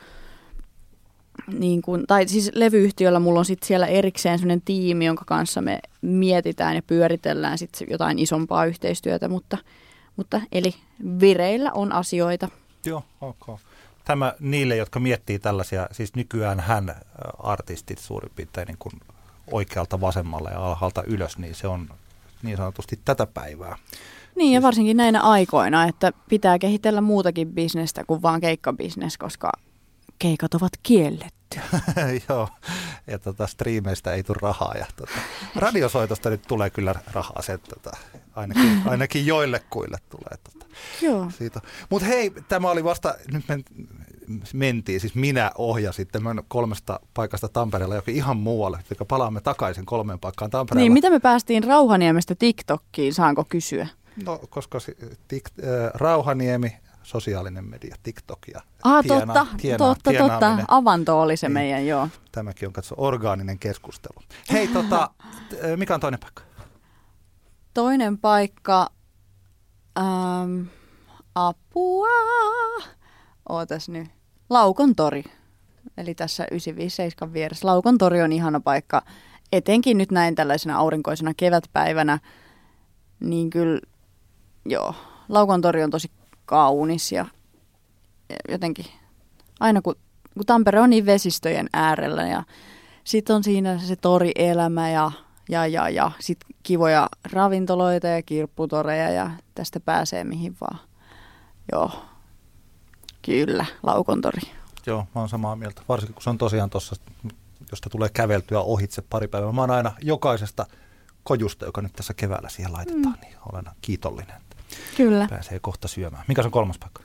niin kuin, tai siis levyyhtiöllä mulla on sitten siellä erikseen sellainen tiimi, jonka kanssa me mietitään ja pyöritellään sitten jotain isompaa yhteistyötä, mutta, mutta eli vireillä on asioita. Joo, ok. Tämä niille, jotka miettii tällaisia, siis nykyään hän artistit suurin piirtein niin kuin oikealta vasemmalle ja alhaalta ylös, niin se on niin sanotusti tätä päivää. Niin ja varsinkin näinä aikoina, että pitää kehitellä muutakin bisnestä kuin vaan keikkabisnes, koska keikat ovat kielletty. Joo, ja tota, striimeistä ei tule rahaa. Ja tota, radiosoitosta nyt tulee kyllä rahaa, se, tota, ainakin, ainakin joillekuille tulee. Tota, Joo. siitä. Mutta hei, tämä oli vasta, nyt men, mentiin, siis minä ohjasin tämän kolmesta paikasta Tampereella jokin ihan muualle, eli palaamme takaisin kolmeen paikkaan Tampereella. Niin, mitä me päästiin Rauhaniemestä TikTokkiin, saanko kysyä? No, koska tik, äh, Rauhaniemi, sosiaalinen media, TikTok ja Ah, tiena- totta, tiena- totta, totta. Avanto oli se Niin. meidän, joo. Tämäkin on katso orgaaninen keskustelu. Hei, tota, t- äh, mikä on toinen paikka? Toinen paikka, ähm, apua, ootas nyt, Laukon tori. Eli tässä 957 vieressä. Laukon tori on ihana paikka, etenkin nyt näin tällaisena aurinkoisena kevätpäivänä. Niin kyllä, joo, Laukon tori on tosi kaunis ja jotenkin aina kun, kun Tampere on niin vesistöjen äärellä ja sitten on siinä se torielämä ja, ja, ja, ja sitten kivoja ravintoloita ja kirpputoreja ja tästä pääsee mihin vaan. Joo, kyllä, Laukontori. Joo, mä oon samaa mieltä. Varsinkin kun se on tosiaan tuossa, josta tulee käveltyä ohitse pari päivää. Mä oon aina jokaisesta kojusta, joka nyt tässä keväällä siihen laitetaan, mm. niin olen kiitollinen, Kyllä. pääsee kohta syömään. Mikä se on kolmas paikka?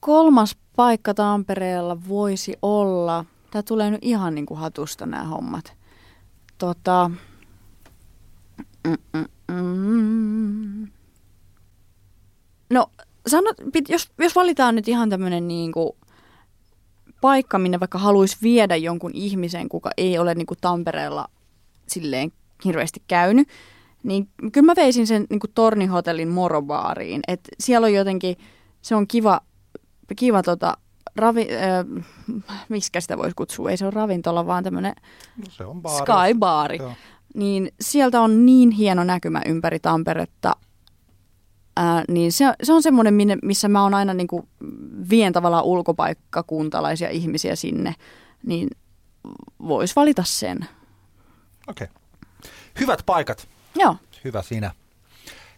Kolmas paikka Tampereella voisi olla, tämä tulee nyt ihan niin kuin hatusta nämä hommat. Tota, mm, mm, mm. No, sano, pit- jos, jos valitaan nyt ihan tämmöinen niin kuin paikka, minne vaikka haluaisi viedä jonkun ihmisen, kuka ei ole niin kuin Tampereella silleen hirveästi käynyt, niin kyllä mä veisin sen niin kuin Tornihotellin morobaariin. Et siellä on jotenkin, se on kiva, kiva tota, ravi, äh, miskä sitä voisi kutsua, ei se ole ravintola, vaan tämmöinen No. Skybaari. Joo. Niin sieltä on niin hieno näkymä ympäri Tamperetta. Ää, niin se, se on semmoinen, minne, missä mä oon aina niin kuin vien tavallaan ulkopaikkakuntalaisia ihmisiä sinne. Niin vois valita sen. Okei. Okay. Hyvät paikat. Joo. Hyvä sinä.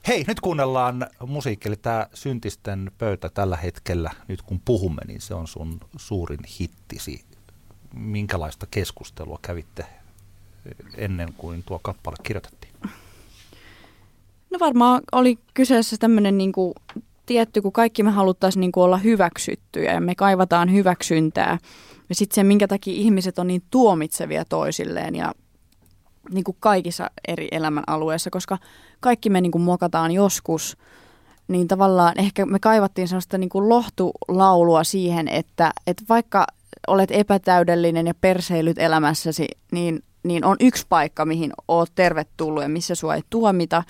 Hei, nyt kuunnellaan musiikki, eli tämä Syntisten pöytä tällä hetkellä, nyt kun puhumme, niin se on sun suurin hittisi. Minkälaista keskustelua kävitte ennen kuin tuo kappale kirjoitettiin? No varmaan oli kyseessä tämmöinen niin kuin, tietty, kun kaikki me haluttaisiin niin kuin olla hyväksyttyjä ja me kaivataan hyväksyntää. Ja sitten se, minkä takia ihmiset on niin tuomitsevia toisilleen ja niin kuin kaikissa eri elämän alueissa, koska kaikki me niin kuin mokataan joskus, niin tavallaan ehkä me kaivattiin sellaista niin kuin lohtulaulua siihen, että, että vaikka olet epätäydellinen ja perseilyt elämässäsi, niin, niin on yksi paikka, mihin oot tervetullut ja missä sua ei tuomita.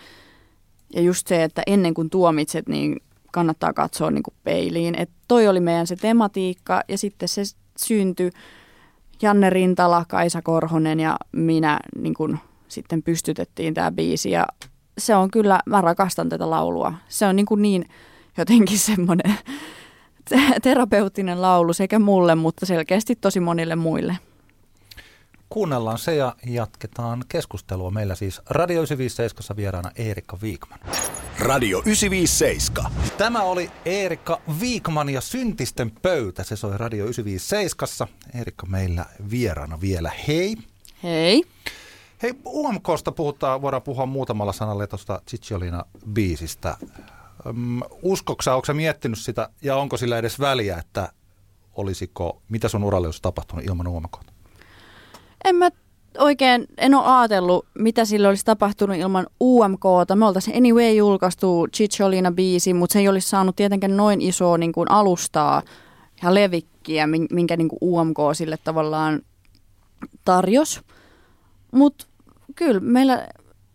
Ja just se, että ennen kuin tuomitset, niin kannattaa katsoa niin kuin peiliin. Et toi oli meidän se tematiikka ja sitten se syntyi Janne Rintala, Kaisa Korhonen ja minä niin kuin sitten pystytettiin tämä biisi ja se on kyllä, mä rakastan tätä laulua. Se on niin, kuin niin jotenkin semmoinen te- terapeuttinen laulu sekä mulle, mutta selkeästi tosi monille muille. Kuunnellaan se ja jatketaan keskustelua. Meillä siis Radio 957 vieraana Eerikka Viikman. Radio 957. Tämä oli Eerikka Viikman ja Syntisten pöytä. Se soi Radio 957. Eerikka meillä vieraana vielä. Hei. Hei. Hei, UMKsta puhutaan, voidaan puhua muutamalla sanalla tuosta Cicciolina-biisistä. Öm, uskoksä, onko sä miettinyt sitä ja onko sillä edes väliä, että olisiko, mitä sun uralle olisi tapahtunut ilman UMKta? En mä oikein, en ole ajatellut, mitä sille olisi tapahtunut ilman UMKta. Me oltaisiin anyway julkaistu Cicciolina biisi, mutta se ei olisi saanut tietenkään noin isoa niin kuin alustaa ja levikkiä, min- minkä niin kuin UMK sille tavallaan tarjos. Mutta kyllä meillä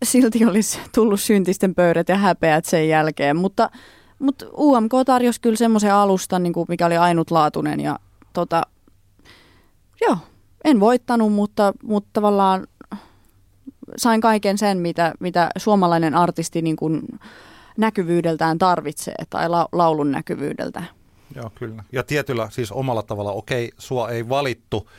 silti olisi tullut syntisten pöydät ja häpeät sen jälkeen, mutta, mutta UMK tarjosi kyllä semmoisen alustan, niin kuin mikä oli ainutlaatuinen ja tota, joo, en voittanut, mutta, mutta tavallaan sain kaiken sen, mitä, mitä suomalainen artisti niin kuin näkyvyydeltään tarvitsee tai la, laulun näkyvyydeltä. Joo, kyllä. Ja tietyllä siis omalla tavalla, okei, sua ei valittu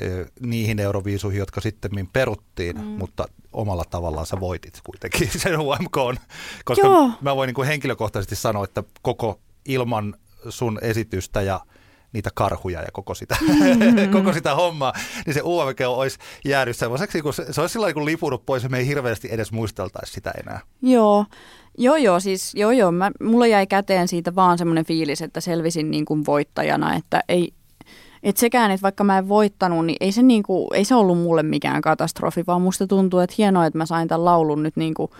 eh, niihin euroviisuihin, jotka sitten peruttiin, mm. mutta omalla tavallaan sä voitit kuitenkin sen UMK, koska Joo. mä voin niin kuin henkilökohtaisesti sanoa, että koko ilman sun esitystä ja niitä karhuja ja koko sitä, koko sitä hommaa, niin se UMK olisi jäänyt semmoiseksi, kun se, se olisi sillä niin lipunut pois ja me ei hirveästi edes muisteltaisi sitä enää. Joo, joo, joo, siis joo, joo. Mä, mulla jäi käteen siitä vaan semmoinen fiilis, että selvisin niin kuin voittajana, että ei, et sekään, että vaikka mä en voittanut, niin ei se, niin kuin, ei se ollut mulle mikään katastrofi, vaan musta tuntuu, että hienoa, että mä sain tämän laulun nyt niin kuin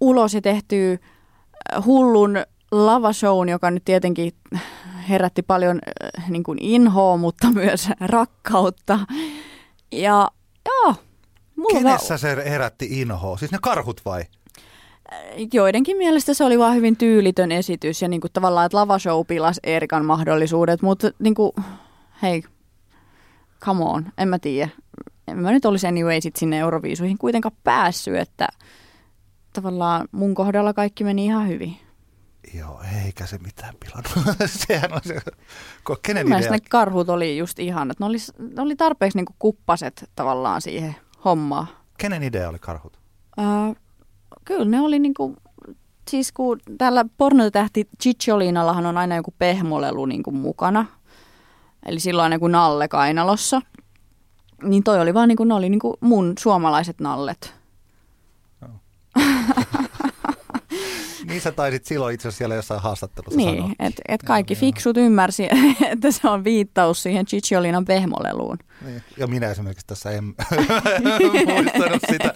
ulos ja tehtyä hullun lavashown, joka nyt tietenkin herätti paljon äh, niin kuin inhoa, mutta myös rakkautta. Ja joo, mulla Kenessä se herätti inhoa? Siis ne karhut vai? joidenkin mielestä se oli vaan hyvin tyylitön esitys ja niin kuin tavallaan, että lavashow pilas Erikan mahdollisuudet, mutta niin kuin, hei, come on, en mä tiedä. En mä nyt olisi anyway sit sinne Euroviisuihin kuitenkaan päässyt, että tavallaan mun kohdalla kaikki meni ihan hyvin. Joo, eikä se mitään pilannut. Sehän on se, kenen idea? ne karhut oli just ihanat. Ne oli, ne oli tarpeeksi niin kuppaset tavallaan siihen hommaan. Kenen idea oli karhut? Öö, kyllä ne oli niinku, siis kun täällä pornotähti Cicciolinallahan on aina joku pehmolelu niinku mukana. Eli silloin joku nalle kainalossa. Niin toi oli vaan niinku, ne oli niinku mun suomalaiset nallet. Niin sä taisit silloin itse asiassa siellä jossain haastattelussa Niin, sanoa. että et kaikki fiksut ymmärsi, että se on viittaus siihen Cicciolinan pehmoleluun. Niin. Ja minä esimerkiksi tässä en muistanut sitä.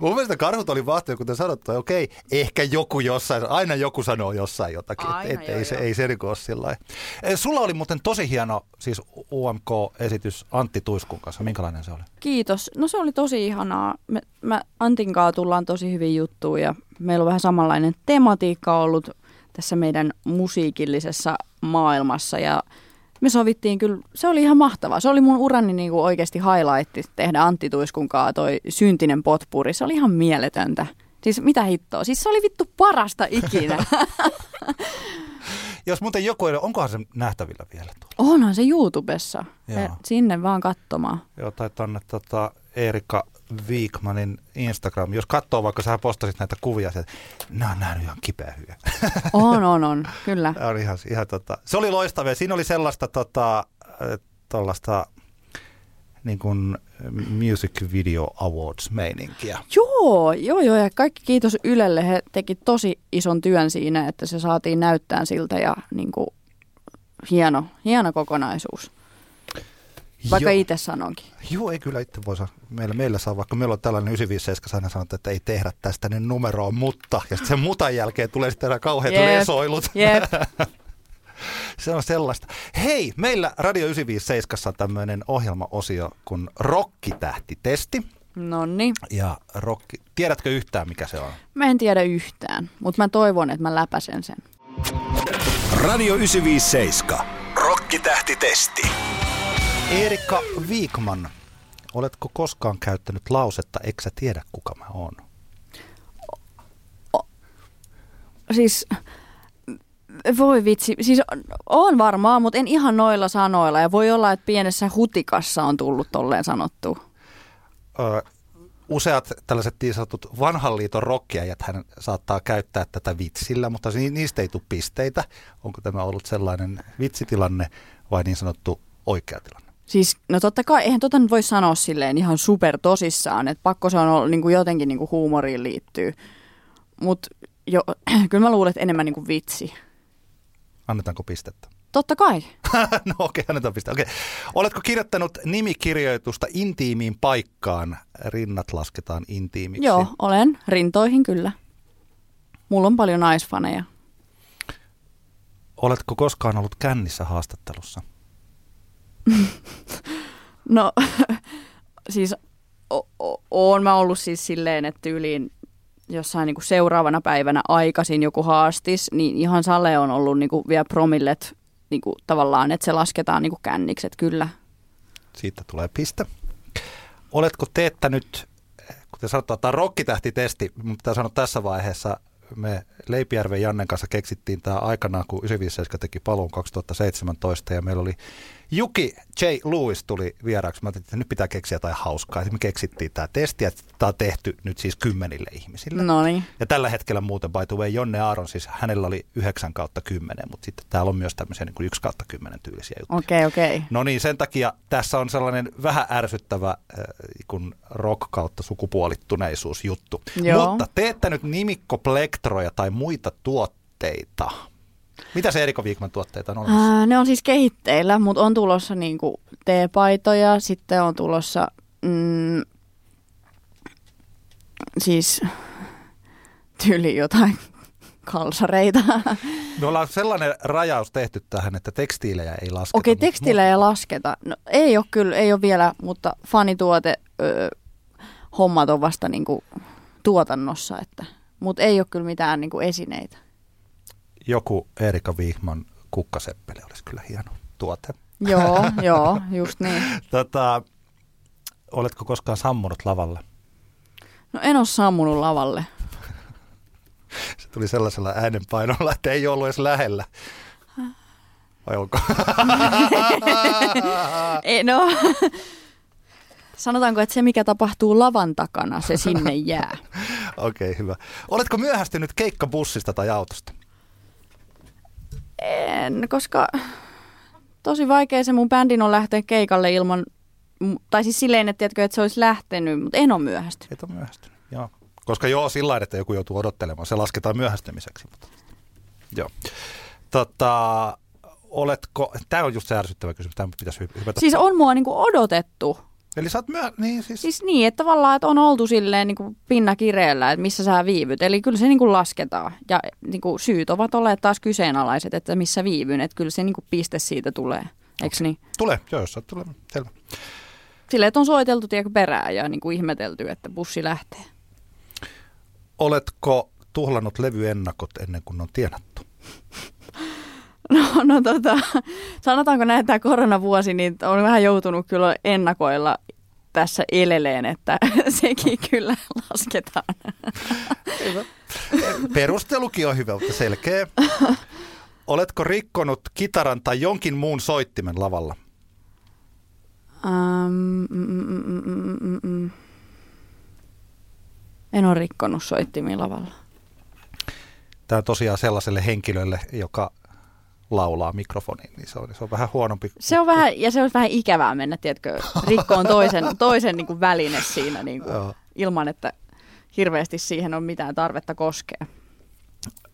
Mun mielestä karhut oli mahtavia, kuten sanottu, okei, ehkä joku jossain, aina joku sanoo jossain jotakin, Aina, että et, joo, ei, se, joo. ei se ole sillä lailla. Eh, Sulla oli muuten tosi hieno siis UMK-esitys Antti Tuiskun kanssa. Minkälainen se oli? Kiitos. No se oli tosi ihanaa. Me, mä Antin kanssa tullaan tosi hyvin juttuun ja meillä on vähän samanlainen tematiikka ollut tässä meidän musiikillisessa maailmassa ja me sovittiin kyllä, se oli ihan mahtavaa. Se oli mun urani niin kuin oikeasti highlight tehdä Antti Tuiskun kanssa toi syntinen potpuri. Se oli ihan mieletöntä. Siis mitä hittoa? Siis se oli vittu parasta ikinä. Jos muuten joku ei ole, onkohan se nähtävillä vielä tuolla? Onhan se YouTubessa. Joo. Sinne vaan katsomaan. Joo, tai tonne tota, Erika Wikmanin Instagram. Jos katsoo vaikka, sä postasit näitä kuvia, että nämä on nähnyt ihan kipeä hyviä. On, on, on. Kyllä. Oli ihan, ihan tota, se oli loistavaa. Siinä oli sellaista tota, tollaista niin kuin Music Video Awards-meininkiä. Joo, joo, joo. Ja kaikki kiitos Ylelle. He teki tosi ison työn siinä, että se saatiin näyttää siltä ja niin kuin, hieno, hieno kokonaisuus. Vaikka Joo. itse sanonkin. Joo, ei kyllä itse voi sanoa. Meillä, meillä saa, vaikka meillä on tällainen 957, aina sanotaan, että ei tehdä tästä niin numeroa, mutta. Ja sitten sen mutan jälkeen tulee sitten nämä kauheat Jep, lesoilut. jep. Se on sellaista. Hei, meillä Radio 957 on tämmöinen ohjelmaosio kuin Rokkitähtitesti. Nonni. Ja rokki, tiedätkö yhtään mikä se on? Mä en tiedä yhtään, mutta mä toivon, että mä läpäsen sen. Radio 957. Rokkitähtitesti. Erika Viikman, oletko koskaan käyttänyt lausetta, eikö sä tiedä kuka mä oon? Siis, voi vitsi, siis on varmaan, mutta en ihan noilla sanoilla. Ja voi olla, että pienessä hutikassa on tullut tolleen sanottu. Ö, useat tällaiset niin sanotut vanhan liiton rokkiajat hän saattaa käyttää tätä vitsillä, mutta ni- niistä ei tule pisteitä. Onko tämä ollut sellainen vitsitilanne vai niin sanottu oikea tilanne? Siis, no totta kai, eihän tota nyt voi sanoa silleen ihan super tosissaan, että pakko se on ollut niin kuin jotenkin niin kuin huumoriin liittyy. Mutta jo, kyllä mä luulen, että enemmän niin kuin vitsi. Annetaanko pistettä? Totta kai. no okei, okay, annetaan piste. Okay. Oletko kirjoittanut nimikirjoitusta intiimiin paikkaan? Rinnat lasketaan intiimiksi. Joo, olen. Rintoihin kyllä. Mulla on paljon naisfaneja. Oletko koskaan ollut kännissä haastattelussa? No, siis o- o- oon mä ollut siis silleen, että tyyliin jossain niin kuin seuraavana päivänä aikaisin joku haastis, niin ihan Sale on ollut niin kuin vielä promillet niin kuin tavallaan, että se lasketaan niin kuin kännikset, kyllä. Siitä tulee piste. Oletko teettänyt, kuten sanottu, tämä on rokkitähtitesti, mutta sanoa tässä vaiheessa, me Leipijärven Jannen kanssa keksittiin tämä aikanaan, kun 957 teki paluun 2017 ja meillä oli Juki J. Lewis tuli vieraaksi. Mä ajattelin, että nyt pitää keksiä jotain hauskaa. Ja me keksittiin tämä testi, että tämä on tehty nyt siis kymmenille ihmisille. No niin. Ja tällä hetkellä muuten, by the way, Jonne Aaron, siis hänellä oli 9 kautta 10, mutta sitten täällä on myös tämmöisiä niin kuin 1 kautta 10 tyylisiä juttuja. Okei, okay, okei. Okay. No niin, sen takia tässä on sellainen vähän ärsyttävä äh, kun rock kautta sukupuolittuneisuus juttu. Joo. Mutta teette nyt nimikkoplektroja tai muita tuotteita. Mitä se Eriko Viikman tuotteita on olemassa? Ää, ne on siis kehitteillä, mutta on tulossa niinku teepaitoja, sitten on tulossa mm, siis tyyli jotain kalsareita. Me ollaan sellainen rajaus tehty tähän, että tekstiilejä ei lasketa. Okei, tekstiilejä ei lasketa. No, ei ole kyllä, ei ole vielä, mutta fanituote öö, hommat on vasta niinku tuotannossa, että, mutta ei ole kyllä mitään niinku esineitä. Joku Erika Viikman kukkaseppele olisi kyllä hieno tuote. Joo, joo, just niin. Tota, oletko koskaan sammunut lavalle? No en ole sammunut lavalle. Se tuli sellaisella äänenpainolla, että ei ollut edes lähellä. Vai onko? Ei, no, sanotaanko, että se mikä tapahtuu lavan takana, se sinne jää. Okei, okay, hyvä. Oletko myöhästynyt keikkabussista tai autosta? En, koska tosi vaikea se mun bändin on lähteä keikalle ilman, tai siis silleen, että, tiedätkö, että se olisi lähtenyt, mutta en ole myöhästynyt. Et ole myöhästynyt, joo. Koska joo, sillä lailla, että joku joutuu odottelemaan, se lasketaan myöhästymiseksi. Mutta... Joo. Tota, oletko, tämä on just se ärsyttävä kysymys, tämä pitäisi hy- hypätä. Siis on mua niinku odotettu. Eli sä oot myö... niin siis... Siis niin, että tavallaan että on oltu silleen niinku pinna kireellä, että missä sä viivyt. Eli kyllä se niinku lasketaan. Ja niinku syyt ovat olleet taas kyseenalaiset, että missä viivyn. Että kyllä se niinku piste siitä tulee. Eikö niin? Tulee, joo, jos oot tulee, selvä. Silleen, että on soiteltu tiedätkö, perään ja niinku ihmetelty, että bussi lähtee. Oletko tuhlannut levyennakot ennen kuin on tienattu? No, no tota, sanotaanko näin, että tämä koronavuosi, niin on vähän joutunut kyllä ennakoilla tässä eleleen, että sekin kyllä lasketaan. Perustelukin on hyvä, mutta selkeä. Oletko rikkonut kitaran tai jonkin muun soittimen lavalla? Um, mm, mm, mm, mm, mm, mm. En ole rikkonut soittimia lavalla. Tämä on tosiaan sellaiselle henkilölle, joka laulaa mikrofoniin, niin se on, se on vähän huonompi. Se on vähän, ja se on vähän ikävää mennä, tiedätkö, rikkoon toisen, toisen niin kuin väline siinä niin kuin, ilman, että hirveästi siihen on mitään tarvetta koskea.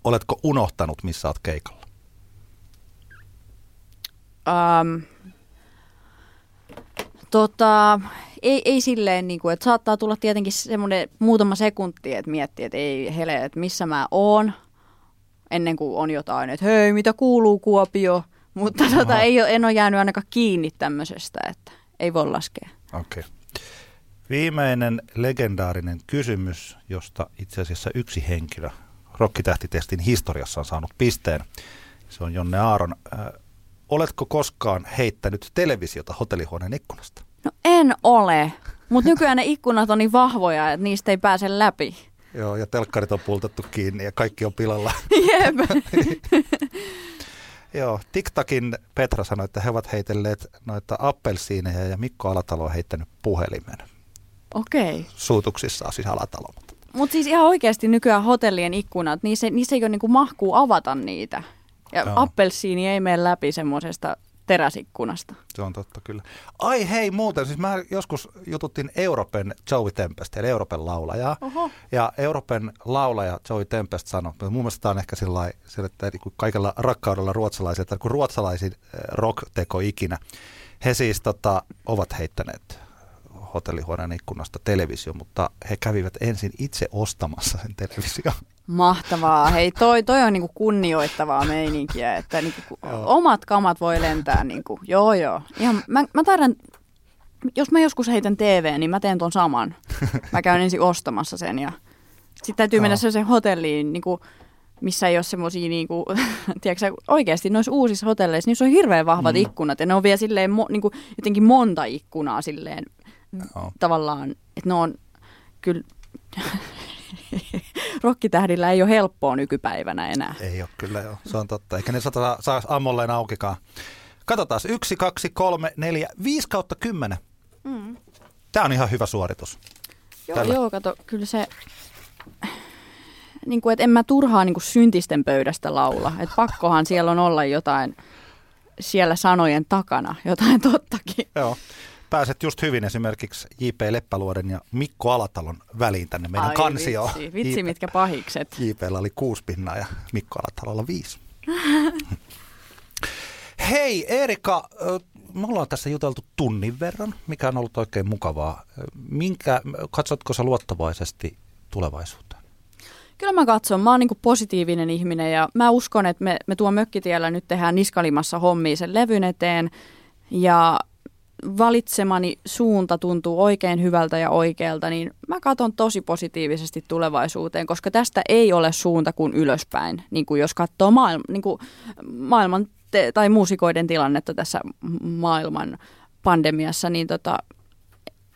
Oletko unohtanut, missä olet keikalla? Um, tota, ei, ei silleen, niin kuin, että saattaa tulla tietenkin semmoinen muutama sekunti, että miettii, että ei hele, että missä mä oon, ennen kuin on jotain, että hei, mitä kuuluu Kuopio, mutta tota, ei ole, en ole jäänyt ainakaan kiinni tämmöisestä, että ei voi laskea. Okei. Okay. Viimeinen legendaarinen kysymys, josta itse asiassa yksi henkilö rokkitähtitestin historiassa on saanut pisteen. Se on Jonne Aaron. Äh, oletko koskaan heittänyt televisiota hotellihuoneen ikkunasta? No en ole, mutta nykyään ne ikkunat on niin vahvoja, että niistä ei pääse läpi. Joo, ja telkkarit on pultettu kiinni ja kaikki on pilalla. Jep. Joo, TikTokin Petra sanoi, että he ovat heitelleet noita appelsiineja ja Mikko Alatalo on heittänyt puhelimen Okei. Okay. suutuksissaan, siis Alatalo. Mutta siis ihan oikeasti nykyään hotellien ikkunat, niissä, niissä ei ole niinku mahkuu avata niitä. Ja Joo. appelsiini ei mene läpi semmoisesta teräsikkunasta. Se on totta kyllä. Ai hei muuten, siis mä joskus jututtiin Europen Joey Tempest, eli Europen laulajaa. Oho. Ja Europen laulaja Joey Tempest sanoi, mun mielestä tämä on ehkä sillä että niin kuin kaikella rakkaudella ruotsalaisia, että kun ruotsalaisin eh, rock-teko ikinä, he siis tota, ovat heittäneet hotellihuoneen ikkunasta televisio, mutta he kävivät ensin itse ostamassa sen television. Mahtavaa. Hei, toi, toi on niinku kunnioittavaa meininkiä, että niinku, omat kamat voi lentää. Niinku, joo, joo. Ihan, mä, mä taidan, jos mä joskus heitän TV, niin mä teen ton saman. Mä käyn ensin ostamassa sen ja sitten täytyy mennä sellaiseen hotelliin, niinku, missä ei ole semmoisia, niinku, tiedätkö oikeasti noissa uusissa hotelleissa, niissä on hirveän vahvat mm. ikkunat ja ne on vielä silleen, mo, niinku, jotenkin monta ikkunaa silleen Joo. tavallaan, että ne on kyllä, rokkitähdillä ei ole helppoa nykypäivänä enää. Ei ole kyllä joo, se on totta. Eikä ne saa, saa ammolleen aukikaan Katsotaan, yksi, kaksi, kolme, neljä, viisi kautta kymmenen. Tämä on ihan hyvä suoritus. Joo, Tällä. joo, kato, kyllä se, niin kuin, että en mä turhaa niin kuin syntisten pöydästä laula. Että pakkohan siellä on olla jotain siellä sanojen takana, jotain tottakin. Joo. Pääset just hyvin esimerkiksi J.P. Leppäluoden ja Mikko Alatalon väliin tänne meidän Ai kansioon. Vitsi, vitsi JP mitkä pahikset. JPllä oli kuusi pinnaa ja Mikko Alatalolla viisi. Hei Erika, me ollaan tässä juteltu tunnin verran, mikä on ollut oikein mukavaa. Minkä, katsotko sä luottavaisesti tulevaisuuteen? Kyllä mä katson, mä oon niin positiivinen ihminen ja mä uskon, että me, me tuon mökkitiellä nyt tehdään niskalimassa hommia sen levyn eteen ja valitsemani suunta tuntuu oikein hyvältä ja oikealta, niin mä katson tosi positiivisesti tulevaisuuteen, koska tästä ei ole suunta kuin ylöspäin, niin kuin jos katsoo maailma, niin kuin maailman te- tai muusikoiden tilannetta tässä maailman pandemiassa, niin tota,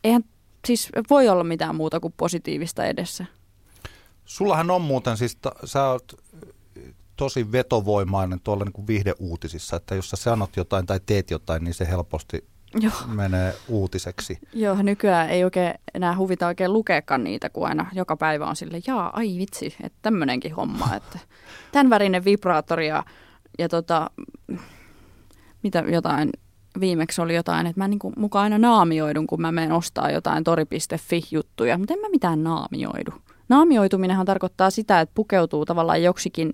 eihän siis voi olla mitään muuta kuin positiivista edessä. Sullahan on muuten siis, ta, sä oot tosi vetovoimainen tuolla niin kuin viihdeuutisissa, että jos sä sanot jotain tai teet jotain, niin se helposti Joo. menee uutiseksi. Joo, nykyään ei oikein enää huvita oikein lukeekaan niitä, kun aina joka päivä on sille, jaa, ai vitsi, että tämmöinenkin homma, että tämän värinen vibraattori ja, ja tota, mitä jotain, viimeksi oli jotain, että mä niinku mukaan aina naamioidun, kun mä menen ostaa jotain tori.fi-juttuja, mutta en mä mitään naamioidu. Naamioituminenhan tarkoittaa sitä, että pukeutuu tavallaan joksikin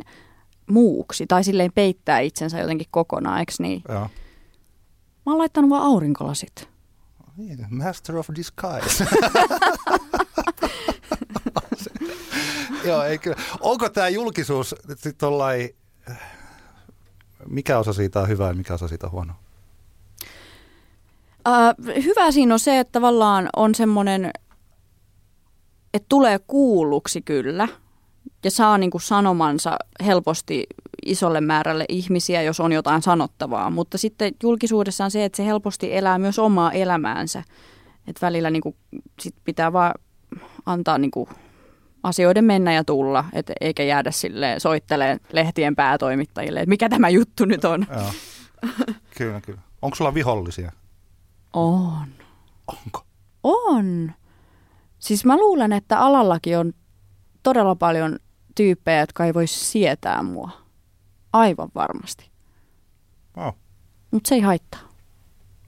muuksi tai silleen peittää itsensä jotenkin kokonaan, eikö niin? Joo. Mä oon laittanut vaan aurinkolasit. Niin, Master of Disguise. Joo, ei kyllä. Onko tämä julkisuus tollai, mikä osa siitä on hyvä ja mikä osa siitä on huono? Äh, hyvä siinä on se, että tavallaan on semmoinen, että tulee kuulluksi kyllä ja saa niin kuin sanomansa helposti isolle määrälle ihmisiä, jos on jotain sanottavaa. Mutta sitten julkisuudessa on se, että se helposti elää myös omaa elämäänsä. Että välillä niin kuin sit pitää vaan antaa niin kuin asioiden mennä ja tulla, et eikä jäädä sille soittelee lehtien päätoimittajille, että mikä tämä juttu nyt on. Joo. kyllä, kyllä. Onko sulla vihollisia? On. Onko? On. Siis mä luulen, että alallakin on todella paljon tyyppejä, jotka ei voi sietää mua. Aivan varmasti. Oh. Mutta se ei haittaa.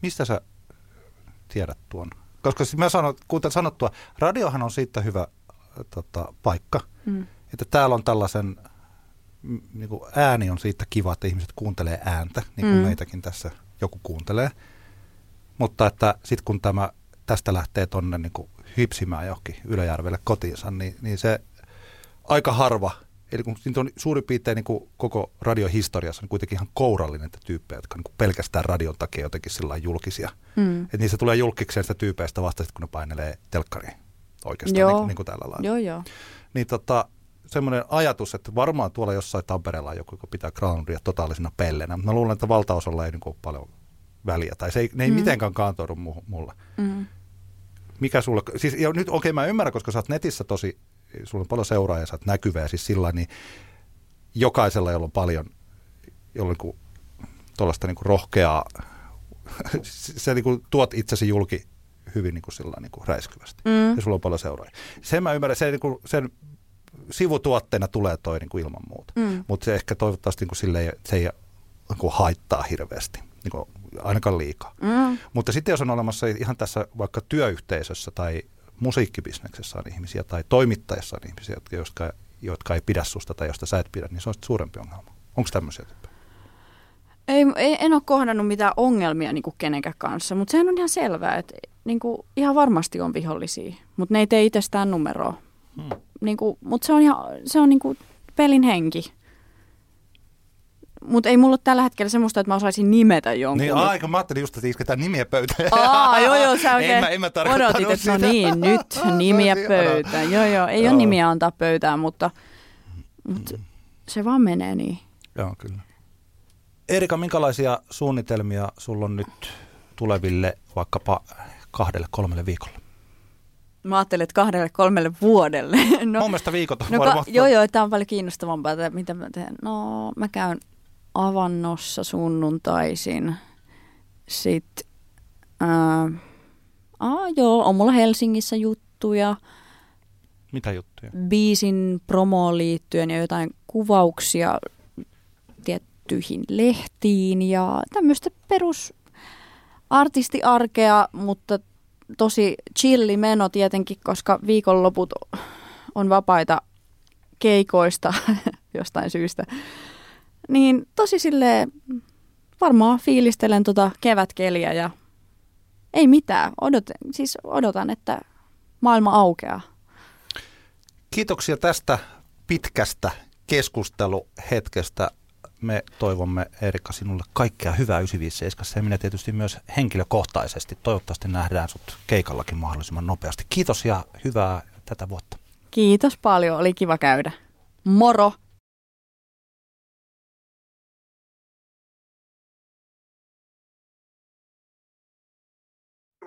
Mistä sä tiedät tuon? Koska siis mä sanon, kuten sanottua, radiohan on siitä hyvä äh, tota, paikka, Mm. että täällä on tällaisen, niin kuin ääni on siitä kiva, että ihmiset kuuntelee ääntä, niin kuin Mm. meitäkin tässä joku kuuntelee. Mutta että sitten kun tämä tästä lähtee tonne niin kuin hypsimään johonkin Ylöjärvelle kotiinsa, niin, niin se aika harva, eli kun siitä on suurin piirtein niin kuin koko radiohistoriassa niin kuitenkin ihan kourallinen että tyyppejä, jotka niin pelkästään radion takia jotenkin sillä julkisia. Mm. Että niistä tulee julkikseen sitä tyypeistä vasta kun ne painelee telkkariin oikeastaan, Joo. niin, kuin, niin kuin tällä lailla. Joo, joo. Niin tota, semmoinen ajatus, että varmaan tuolla jossain Tampereella on joku, joka pitää groundia totaalisena pellenä. Mä luulen, että valtaosalla ei niin kuin ole paljon väliä, tai se ei, ne ei mm. mitenkään kantoudu mu- mulle. Mm. Mikä sulle, siis ja nyt okei okay, mä ymmärrän, koska sä oot netissä tosi, sulla on paljon seuraajia, sä oot näkyvä ja siis sillä niin jokaisella, jolla on paljon, jolla niin tuollaista niin rohkeaa, sä niin kuin tuot itsesi julki hyvin niin kuin sillä niin kuin räiskyvästi. Mm. Ja sulla on paljon seuraajia. Sen mä ymmärrän, se niin kuin, sen sivutuotteena tulee toi niin kuin ilman muuta. Mm. Mutta se ehkä toivottavasti niin kuin silleen, se ei niin kuin haittaa hirveästi, niin kuin ainakaan liikaa. Mm. Mutta sitten jos on olemassa ihan tässä vaikka työyhteisössä tai musiikkibisneksessä on ihmisiä tai toimittajassa on ihmisiä, jotka, jotka, jotka ei pidä susta tai josta sä et pidä, niin se on sitten suurempi ongelma. Onko tämmöisiä tyyppejä? Ei, ei, en ole kohdannut mitään ongelmia niin kuin kenenkään kanssa, mutta sehän on ihan selvää, että niin kuin, ihan varmasti on vihollisia, mutta ne ei tee itsestään numeroa. Hmm. Niin kuin, mutta se on, ihan, se on niin kuin pelin henki. Mutta ei mulla ole tällä hetkellä semmoista, että mä osaisin nimetä jonkun. Niin aika, mä ajattelin just, että isketään nimiä pöytään. Aa, joo, joo, sä oikein en mä, en mä odotit, että no niin, nyt nimiä pöytään. Joo, joo, ei Joo. ole nimiä antaa pöytään, mutta, mutta se vaan menee niin. Joo, kyllä. Erika, minkälaisia suunnitelmia sulla on nyt tuleville vaikkapa kahdelle, kolmelle viikolle? Mä ajattelin, että kahdelle, kolmelle vuodelle. No, Mun mielestä viikot on No varmaan. joo, joo, tämä on paljon kiinnostavampaa, että mitä mä teen. No, mä käyn avannossa sunnuntaisin. Sitten, ää, aa, joo, on mulla Helsingissä juttuja Mitä juttuja? biisin promoon liittyen ja jotain kuvauksia tiettyihin lehtiin ja tämmöistä perus artistiarkea, mutta tosi chilli meno tietenkin, koska viikonloput on vapaita keikoista jostain syystä. Niin tosi sille varmaan fiilistelen tota kevätkeliä ja ei mitään. Odot, siis odotan, että maailma aukeaa. Kiitoksia tästä pitkästä keskusteluhetkestä. Me toivomme Erika sinulle kaikkea hyvää 957 ja minä tietysti myös henkilökohtaisesti. Toivottavasti nähdään sut keikallakin mahdollisimman nopeasti. Kiitos ja hyvää tätä vuotta. Kiitos paljon, oli kiva käydä. Moro!